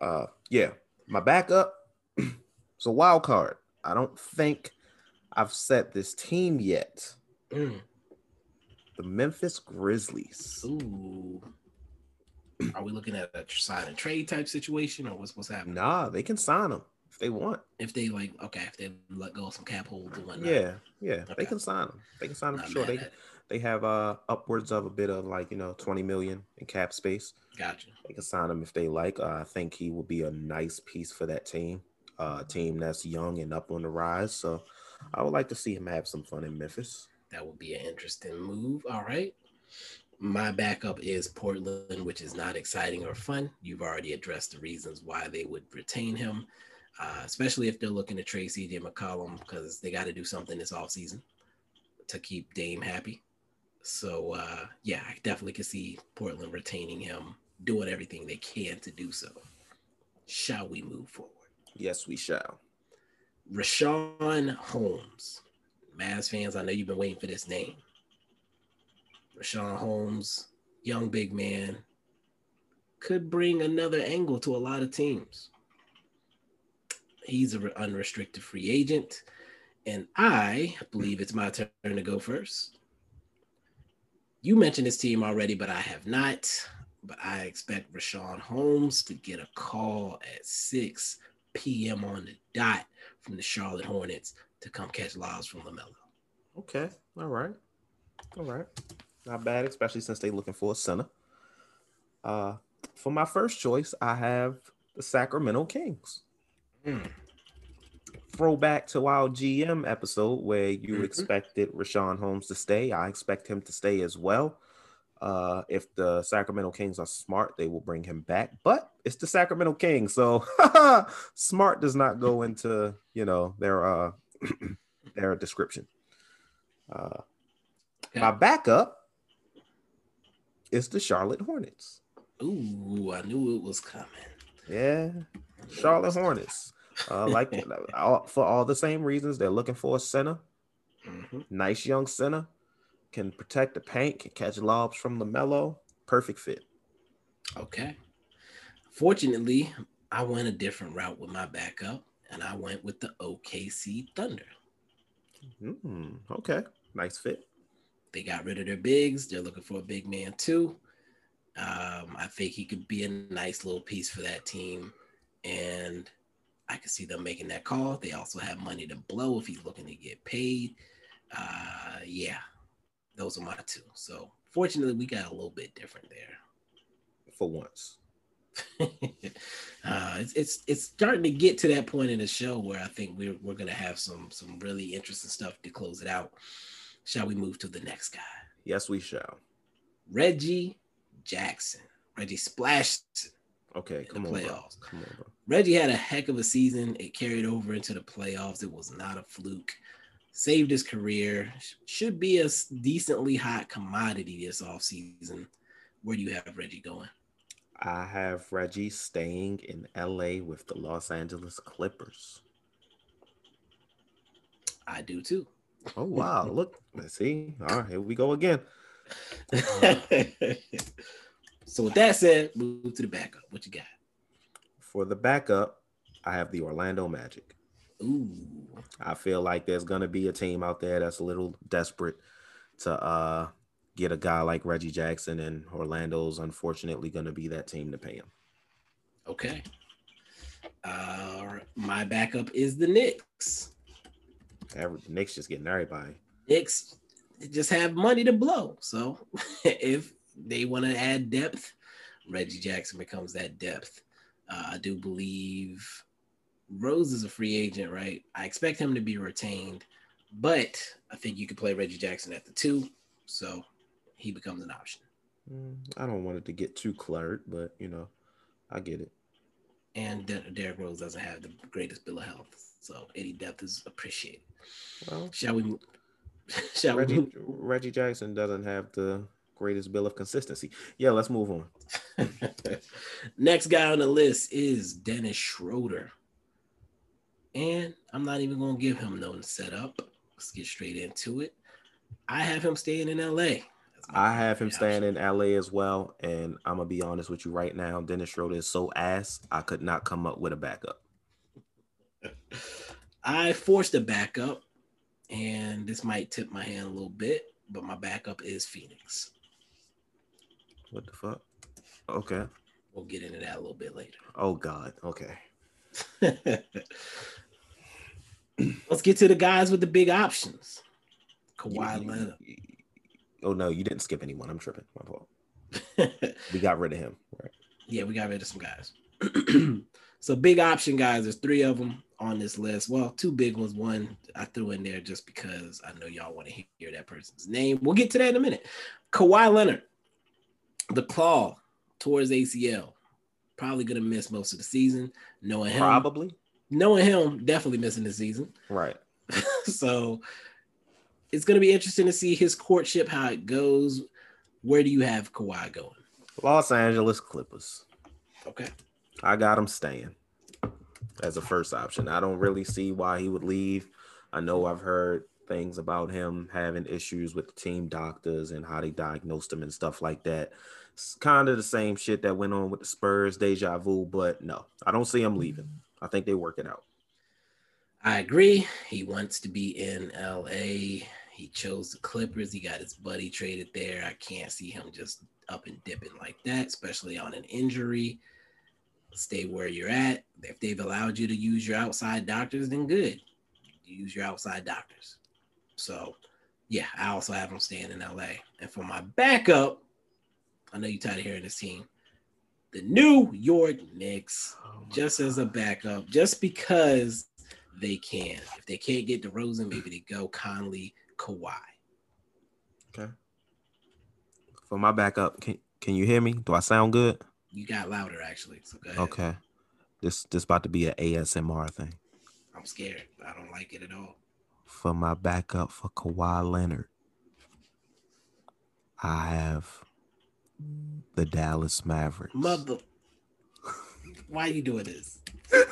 uh yeah, my backup it's a wild card. I don't think I've set this team yet. Mm. The Memphis Grizzlies. Ooh. Are we looking at a sign and trade type situation or what's what's happening? Nah, they can sign them if they want. If they like, okay, if they let go of some cap holds and whatnot. Yeah, yeah, Okay. they can sign them. They can sign them for sure. They they have uh upwards of a bit of like you know 20 million in cap space. Gotcha. They can sign him if they like. Uh, I think he will be a nice piece for that team. Uh, team that's young and up on the rise. So I would like to see him have some fun in Memphis. That would be an interesting move. All right. My backup is Portland, which is not exciting or fun. You've already addressed the reasons why they would retain him, uh, especially if they're looking to trade CJ McCollum because they got to do something this offseason to keep Dame happy. So, uh, yeah, I definitely can see Portland retaining him, doing everything they can to do so. Shall we move forward? Yes, we shall. Richaun Holmes. Mavs fans, I know you've been waiting for this name. Richaun Holmes, young big man, could bring another angle to a lot of teams. He's an unrestricted free agent, and I believe it's my turn to go first. You mentioned this team already, but I have not. But I expect Richaun Holmes to get a call at 6 p.m. on the dot from the Charlotte Hornets to come catch lobs from LaMelo. Okay. All right. All right. Not bad, especially since they're looking for a center. Uh, for my first choice, I have the Sacramento Kings. Mm. Throwback to our GM episode where you Mhm. expected Richaun Holmes to stay. I expect him to stay as well. Uh, if the Sacramento Kings are smart, they will bring him back. But it's the Sacramento Kings, so smart does not go into you know their uh their description. Uh, my backup is the Charlotte Hornets. Ooh, I knew it was coming. Yeah, Charlotte Hornets. Uh, like all, for all the same reasons, they're looking for a center, Mhm. nice young center, can protect the paint, can catch lobs from LaMelo. Perfect fit. Okay. Fortunately, I went a different route with my backup, and I went with the OKC Thunder. Mm, okay, nice fit. They got rid of their bigs. They're looking for a big man too. Um, I think he could be a nice little piece for that team, and I can see them making that call. They also have money to blow if he's looking to get paid. Uh, yeah, those are my two. So fortunately, we got a little bit different there. For once, uh, it's, it's it's starting to get to that point in the show where I think we're we're gonna have some some really interesting stuff to close it out. Shall we move to the next guy? Yes, we shall. Reggie Jackson. Reggie splashed Okay, in come the on, bro. Come on, bro. Reggie had a heck of a season. It carried over into the playoffs. It was not a fluke. Saved his career. Should be a decently hot commodity this offseason. Where do you have Reggie going? I have Reggie staying in LA with the Los Angeles Clippers. I do too. Oh wow, look, let's see. All right, here we go again. so with that said, move to the backup. What you got? For the backup, I have the Orlando Magic. Ooh, I feel like there's gonna be a team out there that's a little desperate to uh get a guy like Reggie Jackson, and Orlando's unfortunately gonna be that team to pay him. okay. Uh, my backup is the Knicks. Every, the Knicks just getting everybody. Knicks just have money to blow. So if they want to add depth, Reggie Jackson becomes that depth. Uh, I do believe Rose is a free agent, right? I expect him to be retained, but I think you could play Reggie Jackson at the two, so he becomes an option. Mm, I don't want it to get too cluttered, but you know, I get it. And Der- Derrick Rose doesn't have the greatest bill of health, so any depth is appreciated. Well, Shall we? Shall we? Reggie move- Reggie Jackson doesn't have the greatest bill of consistency. Yeah, let's move on. Next guy on the list is Dennis Schroeder. And I'm not even going to give him no setup. Let's get straight into it. I have him staying in LA. I have him staying in LA as well, and I'm gonna be honest with you right now. Dennis Schroeder is so ass. I could not come up with a backup. I forced a backup, and this might tip my hand a little bit, but my backup is Phoenix. What the fuck? Okay. We'll get into that a little bit later. Oh God. Okay. Let's get to the guys with the big options. Kawhi you- Leonard. Oh no, you didn't skip anyone. I'm tripping. My fault. We got rid of him. Right. Yeah, we got rid of some guys. so big option guys. There's three of them on this list. Well, two big ones. One I threw in there just because I know y'all want to hear that person's name. We'll get to that in a minute. Kawhi Leonard, the claw towards ACL, probably gonna miss most of the season. Knowing him, Probably. knowing him, definitely missing the season. Right. so it's gonna be interesting to see his courtship, how it goes. Where do you have Kawhi going? Los Angeles Clippers. Okay. I got him staying as a first option. I don't really see why he would leave. I know I've heard things about him having issues with the team doctors and how they diagnosed him and stuff like that. It's kind of the same shit that went on with the Spurs, deja vu, but no, I don't see him leaving. I think they work it out. I agree. He wants to be in LA. He chose the Clippers. He got his buddy traded there. I can't see him just up and dipping like that, especially on an injury. Stay where you're at. If they've allowed you to use your outside doctors, then good. Use your outside doctors. So, yeah, I also have them staying in LA. And for my backup, I know you're tired of hearing this team. The New York Knicks oh just as a backup, just because they can. If they can't get DeRozan, maybe they go Conley, Kawhi. Okay. For my backup, can can you hear me? Do I sound good? You got louder actually. So. Okay. This this about to be an ASMR thing. I'm scared. I don't like it at all. For my backup for Kawhi Leonard, I have the Dallas Mavericks. Mother. Why are you doing this?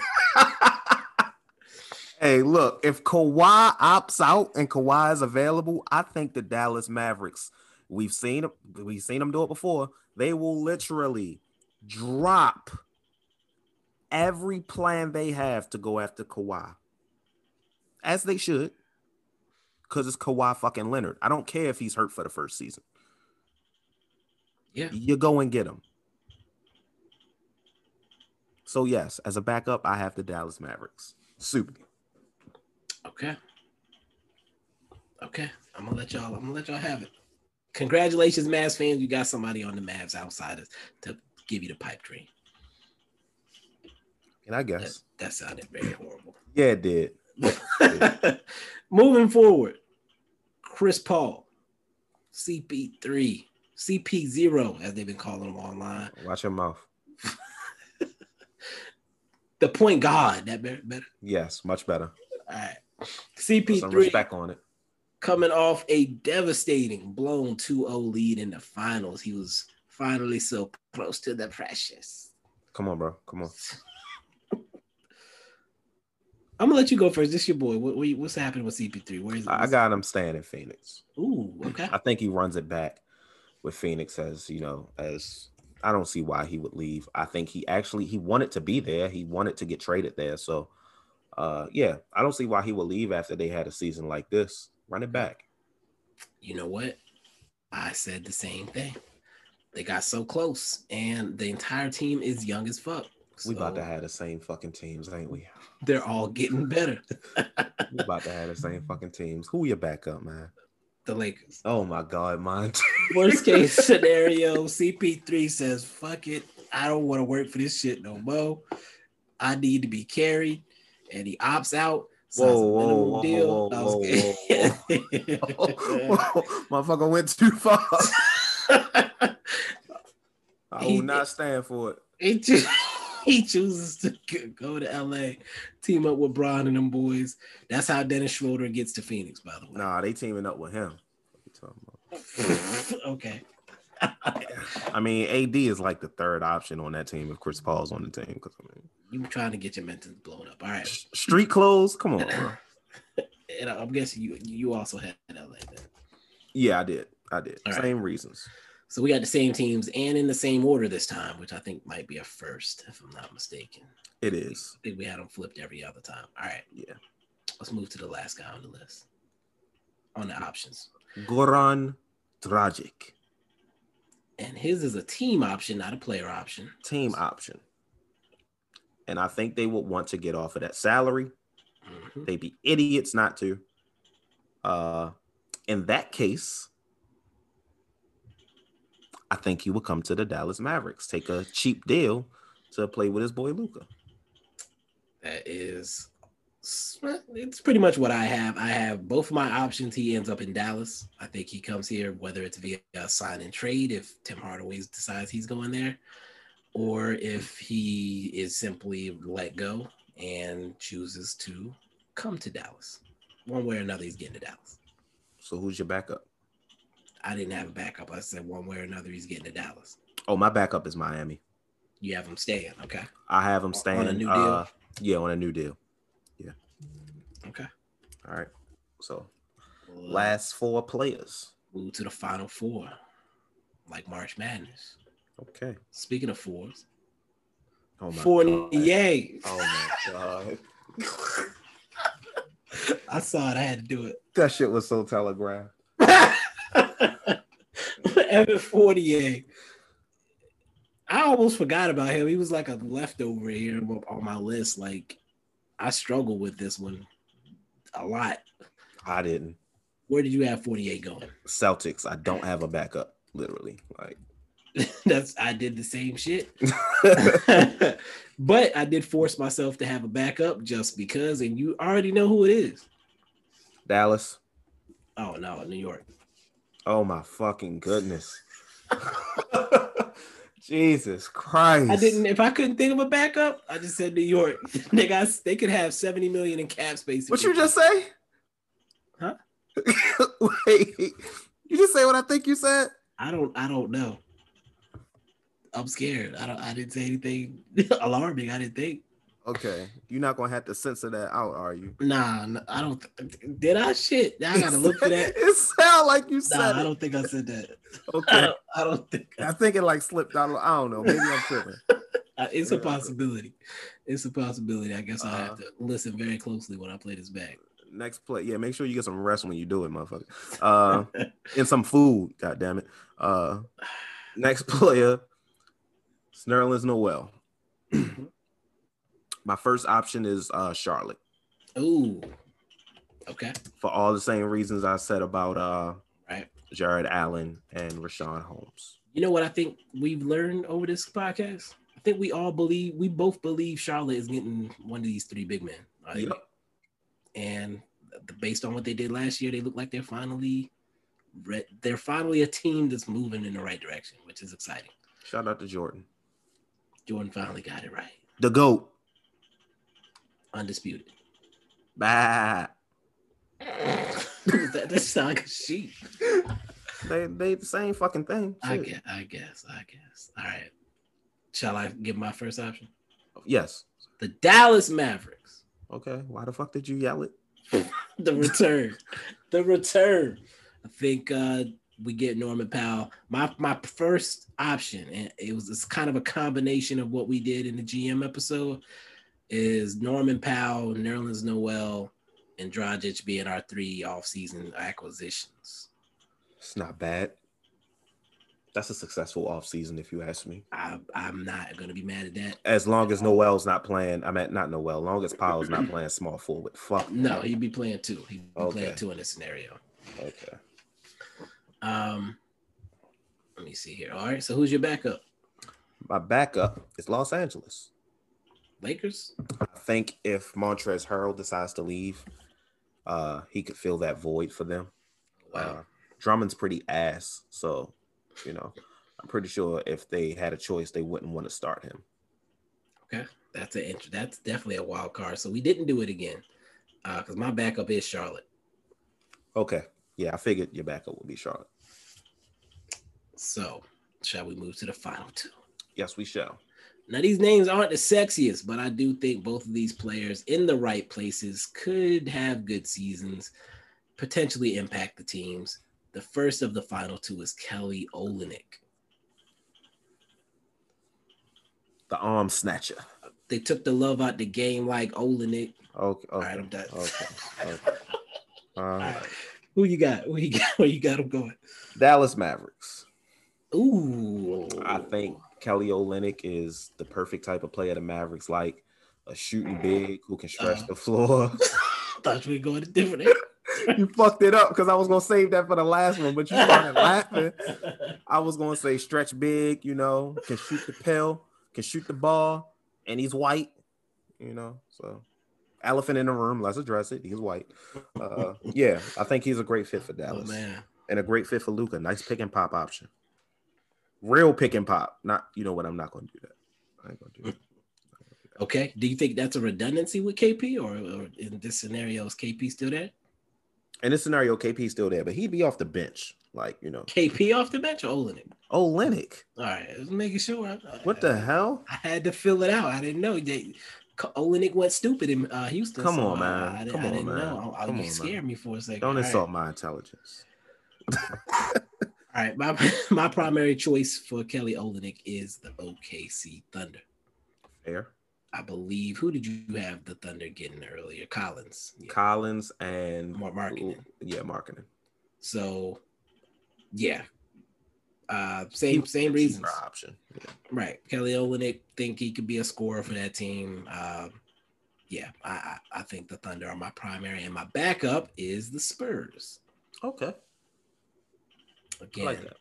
Hey, look, if Kawhi opts out and Kawhi is available, I think the Dallas Mavericks, we've seen we've seen them do it before. They will literally drop every plan they have to go after Kawhi. As they should. Because it's Kawhi fucking Leonard. I don't care if he's hurt for the first season. Yeah. You go and get him. So yes, as a backup, I have the Dallas Mavericks. Super. Okay. Okay. I'm gonna let y'all. I'm gonna let y'all have it. Congratulations, Mavs fans. You got somebody on the Mavs outsiders to give you the pipe dream. And I guess. that sounded very horrible. Yeah, it did. Moving forward, Chris Paul, CP3, CP0, as they've been calling him online. Watch your mouth. The point guard, that better. better. Yes, much better. All right. CP3 respect on it. coming off a devastating blown 2-0 lead in the finals. He was finally so close to the precious. Come on, bro. Come on. I'm gonna let you go first. This your boy. What, what what's happening with CP3? Where is it? I got him staying in Phoenix. Ooh, okay. I think he runs it back with Phoenix as you know, as I don't see why he would leave. I think he actually he wanted to be there. He wanted to get traded there. So uh yeah, I don't see why he would leave after they had a season like this. Run it back. You know what? I said the same thing. They got so close, and the entire team is young as fuck. We about to have the same fucking teams, ain't we? They're all getting better. We about to have the same fucking teams. Who your backup, man? the Lakers. Oh my god, mine. Worst case scenario, CP3 says, fuck it. I don't want to work for this shit no more. I need to be carried. And he opts out. a Whoa, whoa, minimum whoa, deal. whoa, was whoa, kidding. Motherfucker went too far. I will not stand for it. he, choo- he chooses to go to LA, team up with Bron and them boys. That's how Dennis Schroeder gets to Phoenix, by the way. Nah, they teaming up with him. What you talking about? okay. I mean, AD is like the third option on that team if Chris Paul's on the team. Because I mean, You trying to get your mentals blown up. All right. street clothes. Come on, bro. And I'm guessing you you also had LA then. Yeah, I did. I did. All right. Same reasons. So we got the same teams and in the same order this time, which I think might be a first, if I'm not mistaken. It is. I think we had them flipped every other time. All right, Yeah. let's move to the last guy on the list. On the options. Goran Dragic, And his is a team option, not a player option. team option. And I think they would want to get off of that salary. Mhm. They'd be idiots not to. Uh, in that case, I think he would come to the Dallas Mavericks, take a cheap deal to play with his boy Luka. That is, it's pretty much what I have. I have both of my options. He ends up in Dallas. I think he comes here, whether it's via a sign and trade if Tim Hardaway decides he's going there, or if he is simply let go and chooses to come to Dallas. One way or another, he's getting to Dallas. So who's your backup? I didn't have a backup. I said one way or another, he's getting to Dallas. Oh, my backup is Miami. You have him staying. Okay. I have him staying On a new uh, yeah, on a new deal. Yeah. Okay. All right. So Well, last four players. move to the final four, like March Madness. Okay. Speaking of fours, Oh my four God. yay. Oh my god. I saw it. I had to do it. That shit was so telegraphed. Evan Fournier. I almost forgot about him. He was like a leftover here on my list. Like I struggle with this one a lot. I didn't. Where did you have 48 going? Celtics. I don't have a backup. Literally. Like That's I did the same shit. but I did force myself to have a backup just because, and you already know who it is. Dallas. Oh no, New York. Oh my fucking goodness. Jesus Christ. I didn't. If I couldn't think of a backup, I just said New York. they got. They could have seventy million in cap space. What you just say? Huh? Wait. You just say what I think you said? I don't. I don't know. I'm scared. I don't. I didn't say anything alarming. I didn't think. Okay. You're not gonna have to censor that out, are you? Nah, no, I don't. Did I shit? Now I gotta look for that. it sound like you said Nah, I don't think I said that. I Okay. don't, I don't think I think it like slipped out. I don't know. Maybe I'm tripping. it's a possibility. It's a possibility. I guess I Uh-huh. have to listen very closely when I play this back. Next play. Yeah, make sure you get some rest when you do it, motherfucker. Uh and some food, god damn it. Uh next player, Nerlens Noel. My first option is uh Charlotte Ooh. Okay. for all the same reasons I said about uh Right. Jarrett Allen and Richaun Holmes. You know what I think we've learned over this podcast? I think we all believe we both believe Charlotte is getting one of these three big men. right? Yep. And based on what they did last year, they look like they're finally re- they're finally a team that's moving in the right direction, which is exciting. Shout out to Jordan. Jordan finally got it right. The GOAT. Undisputed. Bah. that, that sound like a sheep. They they the same fucking thing. I guess, I guess, I guess. All right. Shall I give my first option? Yes. The Dallas Mavericks. Okay. Why the fuck did you yell it? the return. the return. I think uh we get Norman Powell. My my first option, and it was it's kind of a combination of what we did in the GM episode, is Norman Powell, Nerlens Noel, and Dragic being our three offseason acquisitions. It's not bad. That's a successful offseason, if you ask me. I, I'm not gonna be mad at that. As long as Noel's not playing, I mean not Noel, long as Powell's not playing small forward. Fuck. No, he'd be playing two. He'd be Okay. playing two in this scenario. Okay. Um, let me see here. All right, so who's your backup? My backup is Los Angeles. Lakers. I think if Montrezl Harrell decides to leave, uh, he could fill that void for them. Wow. Uh, Drummond's pretty ass, so you know, I'm pretty sure if they had a choice, they wouldn't want to start him. Okay, that's an int- that's definitely a wild card. So we didn't do it again because my backup is Charlotte. Okay, yeah, I figured your backup would be Charlotte. So shall we move to the final two? Yes, we shall. Now these names aren't the sexiest, but I do think both of these players in the right places could have good seasons, potentially impact the teams. The first of the final two is Kelly Olynyk. The arm snatcher. They took the love out the game like Olynyk. Okay. Okay, right, I'm done. Okay. okay. All right. Who you got? Who you got? Where you got him going? Dallas Mavericks. Ooh, I think Kelly Olynyk is the perfect type of player the Mavericks like. A shooting big who can stretch Uh-huh. the floor. thought you were going a different. you fucked it up because I was gonna save that for the last one, but you started laughing. I was gonna say stretch big, you know, can shoot the pill, can shoot the ball, and he's white, you know. So elephant in the room, let's address it. He's white. Uh, yeah, I think he's a great fit for Oh Dallas man, and a great fit for Luka. Nice pick and pop option. Real pick and pop. Not you know what, I'm not gonna do that. I ain't gonna do that. okay. Do you think that's a redundancy with KP, or, or in this scenario is KP still there? In this scenario, KP's still there, but he'd be off the bench. Like, you know. KP off the bench or? Oh, Lennox. All right, just making sure. I- What the hell? I had to fill it out. I didn't know that Olynyk went stupid in uh, Houston. Come so on, man. I, Come I on, man. know. I, Come you on, scared man. me for a second. Don't All right. insult my intelligence. All right, my my primary choice for Kelly Olynyk is the OKC Thunder. Fair. I believe. Who did you have the Thunder getting earlier? Collins. Yeah. Collins and Markkanen. Yeah, Markkanen. So, yeah. Uh, same same reasons. Option. Yeah. Right. Kelly Olynyk think he could be a scorer for that team. Um, yeah, I, I I think the Thunder are my primary, and my backup is the Spurs. Okay. I Again, like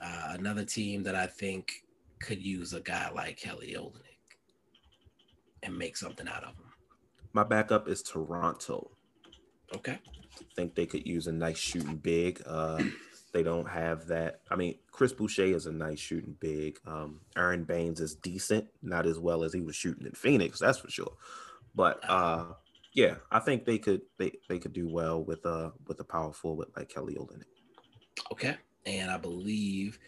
uh, another team that I think could use a guy like Kelly Olynyk and make something out of him. My backup is Toronto. Okay. think they could use a nice shooting big. Uh, they don't have that. I mean, Chris Boucher is a nice shooting big. Um, Aron Baynes is decent, not as well as he was shooting in Phoenix, that's for sure. But uh, yeah, I think they could they they could do well with uh with a power forward like Kelly Olynyk. Okay. And I believe,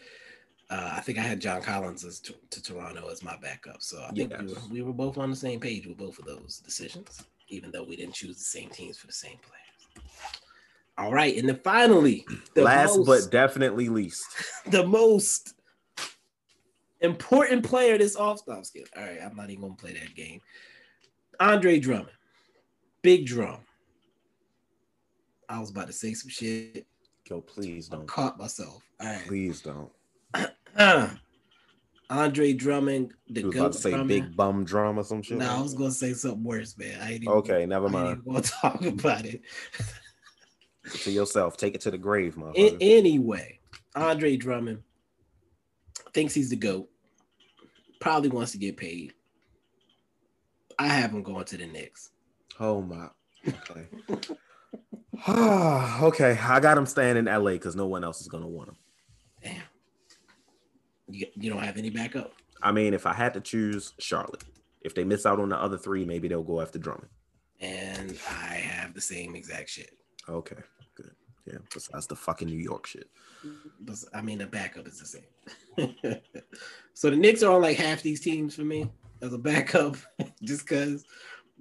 uh, I think I had John Collins as to, to Toronto as my backup. So I think we, were, we were both on the same page with both of those decisions, even though we didn't choose the same teams for the same players. All right. And then finally, the Last most, but definitely least, the most important player this off stop skill. All right. I'm not even going to play that game. Andre Drummond. Big drum. I was about to say some shit. Yo, please don't, caught myself. All right. please don't. Andre Drummond, the You was goat about to say Drummond. big bum drum or some shit. No, I was gonna say something worse, man. I ain't even, Okay, never I ain't mind. even gonna talk about it. To yourself, take it to the grave, A- motherfucker. anyway, Andre Drummond thinks he's the goat. Probably wants to get paid. I have him going to the Knicks. Oh my. Okay. okay, I got him staying in LA because no one else is gonna want him. Damn. You, you don't have any backup? I mean, if I had to choose Charlotte, if they miss out on the other three, maybe they'll go after Drummond. And I have the same exact shit. Okay, good. Yeah, besides the fucking New York shit. I mean, the backup is the same. so the Knicks are on like half these teams for me as a backup, just because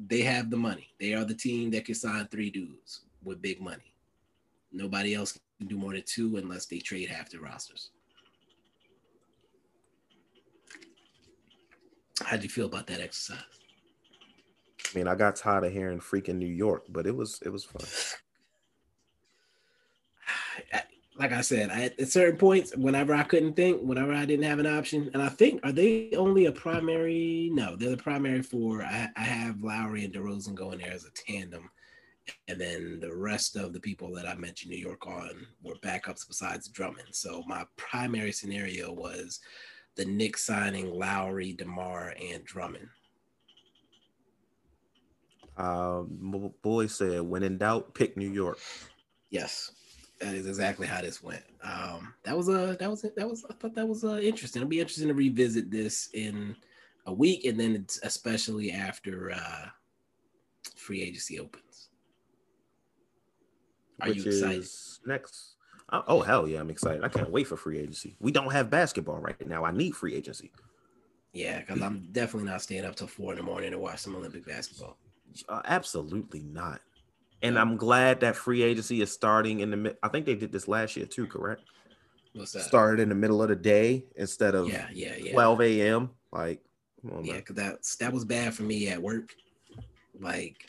they have the money. They are the team that can sign three dudes with big money. Nobody else can do more than two unless they trade half their rosters. How'd you feel about that exercise? I mean, I got tired of hearing freaking New York, but it was it was fun. like I said, I, at certain points, whenever I couldn't think, whenever I didn't have an option, and I think are they only a primary? No, they're the primary for. I, I have Lowry and DeRozan going there as a tandem, and then the rest of the people that I mentioned New York on were backups besides Drummond. So my primary scenario was the Knicks signing Lowry, DeMar, and Drummond. Um, boy said, when in doubt, pick New York. Yes, that is exactly how this went. Um, that was a that was that was I thought that was uh, interesting. It'll be interesting to revisit this in a week, and then especially after uh, free agency opens. Are Which you excited? next Oh, oh hell yeah, I'm excited. I can't wait for free agency. We don't have basketball right now. I need free agency. Yeah, because I'm definitely not staying up till four in the morning to watch some Olympic basketball. Uh, absolutely not. And I'm glad that free agency is starting in the. I think they did this last year too, correct? What's that? Started in the middle of the day instead of yeah, yeah, yeah. 12 a.m. Like, on, yeah, because that's that was bad for me at work. Like,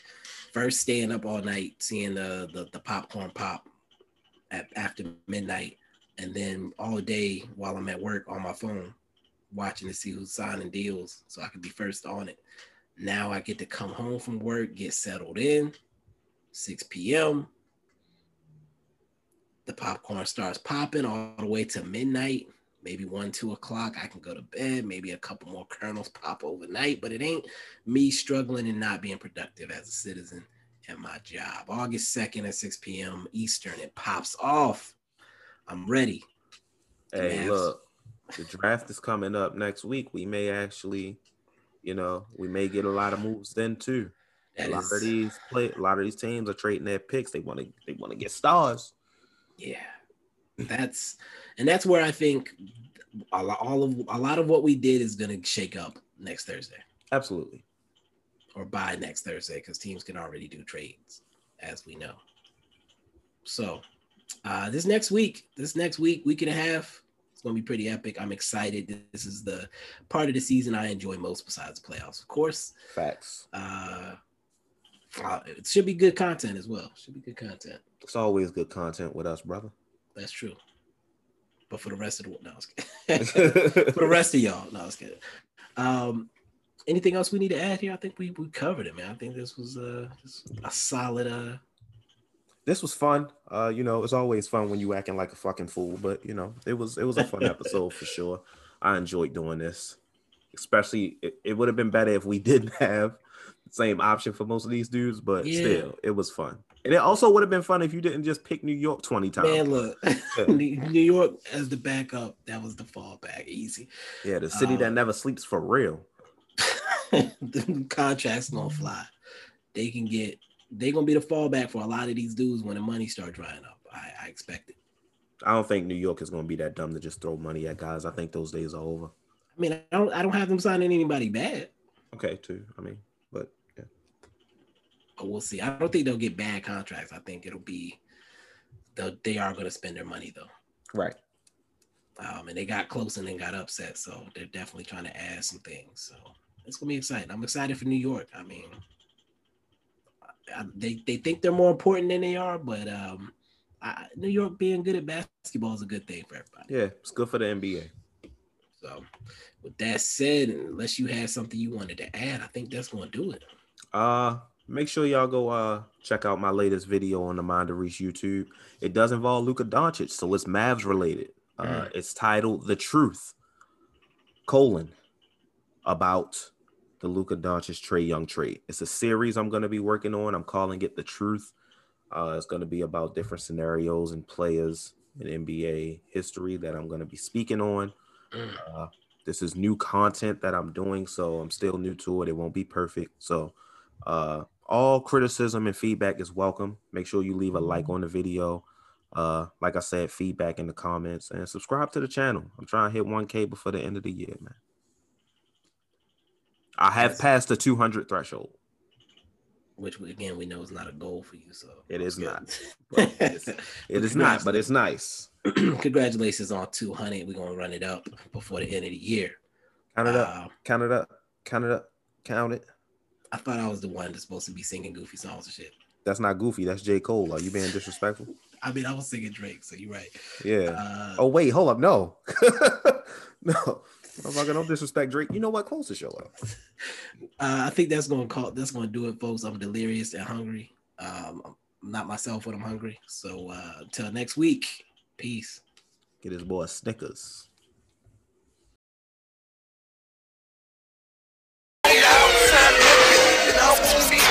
first staying up all night, seeing the the, the popcorn pop at after midnight, and then all day while I'm at work on my phone, watching to see who's signing deals, so I could be first on it. Now I get to come home from work, get settled in, 6 p.m. The popcorn starts popping all the way to midnight, maybe one, two o'clock. I can go to bed. Maybe a couple more kernels pop overnight, but it ain't me struggling and not being productive as a citizen at my job. August 2nd at 6 p.m. Eastern. It pops off. I'm ready. Hey, look, the draft is coming up next week. We may actually, you know, we may get a lot of moves then too. That a lot is, of these play, a lot of these teams are trading their picks. They want to, they want to get stars. Yeah, that's, and that's where I think a lot, all of a lot of what we did is going to shake up next Thursday. Absolutely or by next Thursday because teams can already do trades, as we know. So, uh, this next week, this next week, week and a half, it's going to be pretty epic. I'm excited. This is the part of the season I enjoy most besides playoffs, of course. Facts. Uh, uh, it should be good content as well. Should be good content. It's always good content with us, brother. That's true. But for the rest of the no, for the rest of y'all, no, I was kidding. Um, anything else we need to add here? I think we, we covered it, man. I think this was uh, a solid. Uh... This was fun. Uh, you know, it's always fun when you acting like a fucking fool, but you know, it was it was a fun episode for sure. I enjoyed doing this. Especially, it, it would have been better if we didn't have the same option for most of these dudes, but yeah. still, it was fun. And it also would have been fun if you didn't just pick New York 20 times. Man, look, New York as the backup, that was the fallback. Easy. Yeah, the city that uh, never sleeps for real. the contracts gonna fly. They can get they're gonna be the fallback for a lot of these dudes when the money start drying up. I, I expect it. I don't think New York is gonna be that dumb to just throw money at guys. I think those days are over. I mean, I don't I don't have them signing anybody bad. Okay, too. I mean. But we'll see. I don't think they'll get bad contracts. I think it'll be they are gonna spend their money though. Right. Um, and they got close and then got upset, so they're definitely trying to add some things. So it's gonna be exciting. I'm excited for New York. I mean, I, they they think they're more important than they are, but um, I, New York being good at basketball is a good thing for everybody. Yeah, it's good for the NBA. So, with that said, unless you had something you wanted to add, I think that's gonna do it. Uh, make sure y'all go uh check out my latest video on the Mind of Reese YouTube. It does involve Luka Doncic, so it's Mavs related. Uh, mm. it's titled "The Truth: colon about the Luka Doncic Trae Young trade. It's a series I'm going to be working on. I'm calling it the truth. Uh, it's going to be about different scenarios and players in NBA history that I'm going to be speaking on. Mm. Uh, this is new content that I'm doing, so I'm still new to it. It won't be perfect. So, uh, all criticism and feedback is welcome. Make sure you leave a like on the video. Uh, like I said, feedback in the comments and subscribe to the channel. I'm trying to hit 1K before the end of the year, man. I have passed the 200 threshold. Which again we know is not a goal for you. So It is not. It is not, but it's nice. Congratulations on 200. We're gonna run it up before the end of the year. Count it up. Uh, Count it up. Count it up. Count it. I thought I was the one that's supposed to be singing goofy songs and shit. That's not goofy. That's J. Cole. Are you being disrespectful? I mean, I was singing Drake, so you're right. Yeah. Uh, Oh wait, hold up. No. no. Motherfucker, don't disrespect Drake. You know what? Close the show out. Uh, I think that's gonna call that's gonna do it, folks. I'm delirious and hungry. Um, I'm not myself when I'm hungry. So uh, until next week, peace. Get his boy Snickers. You know,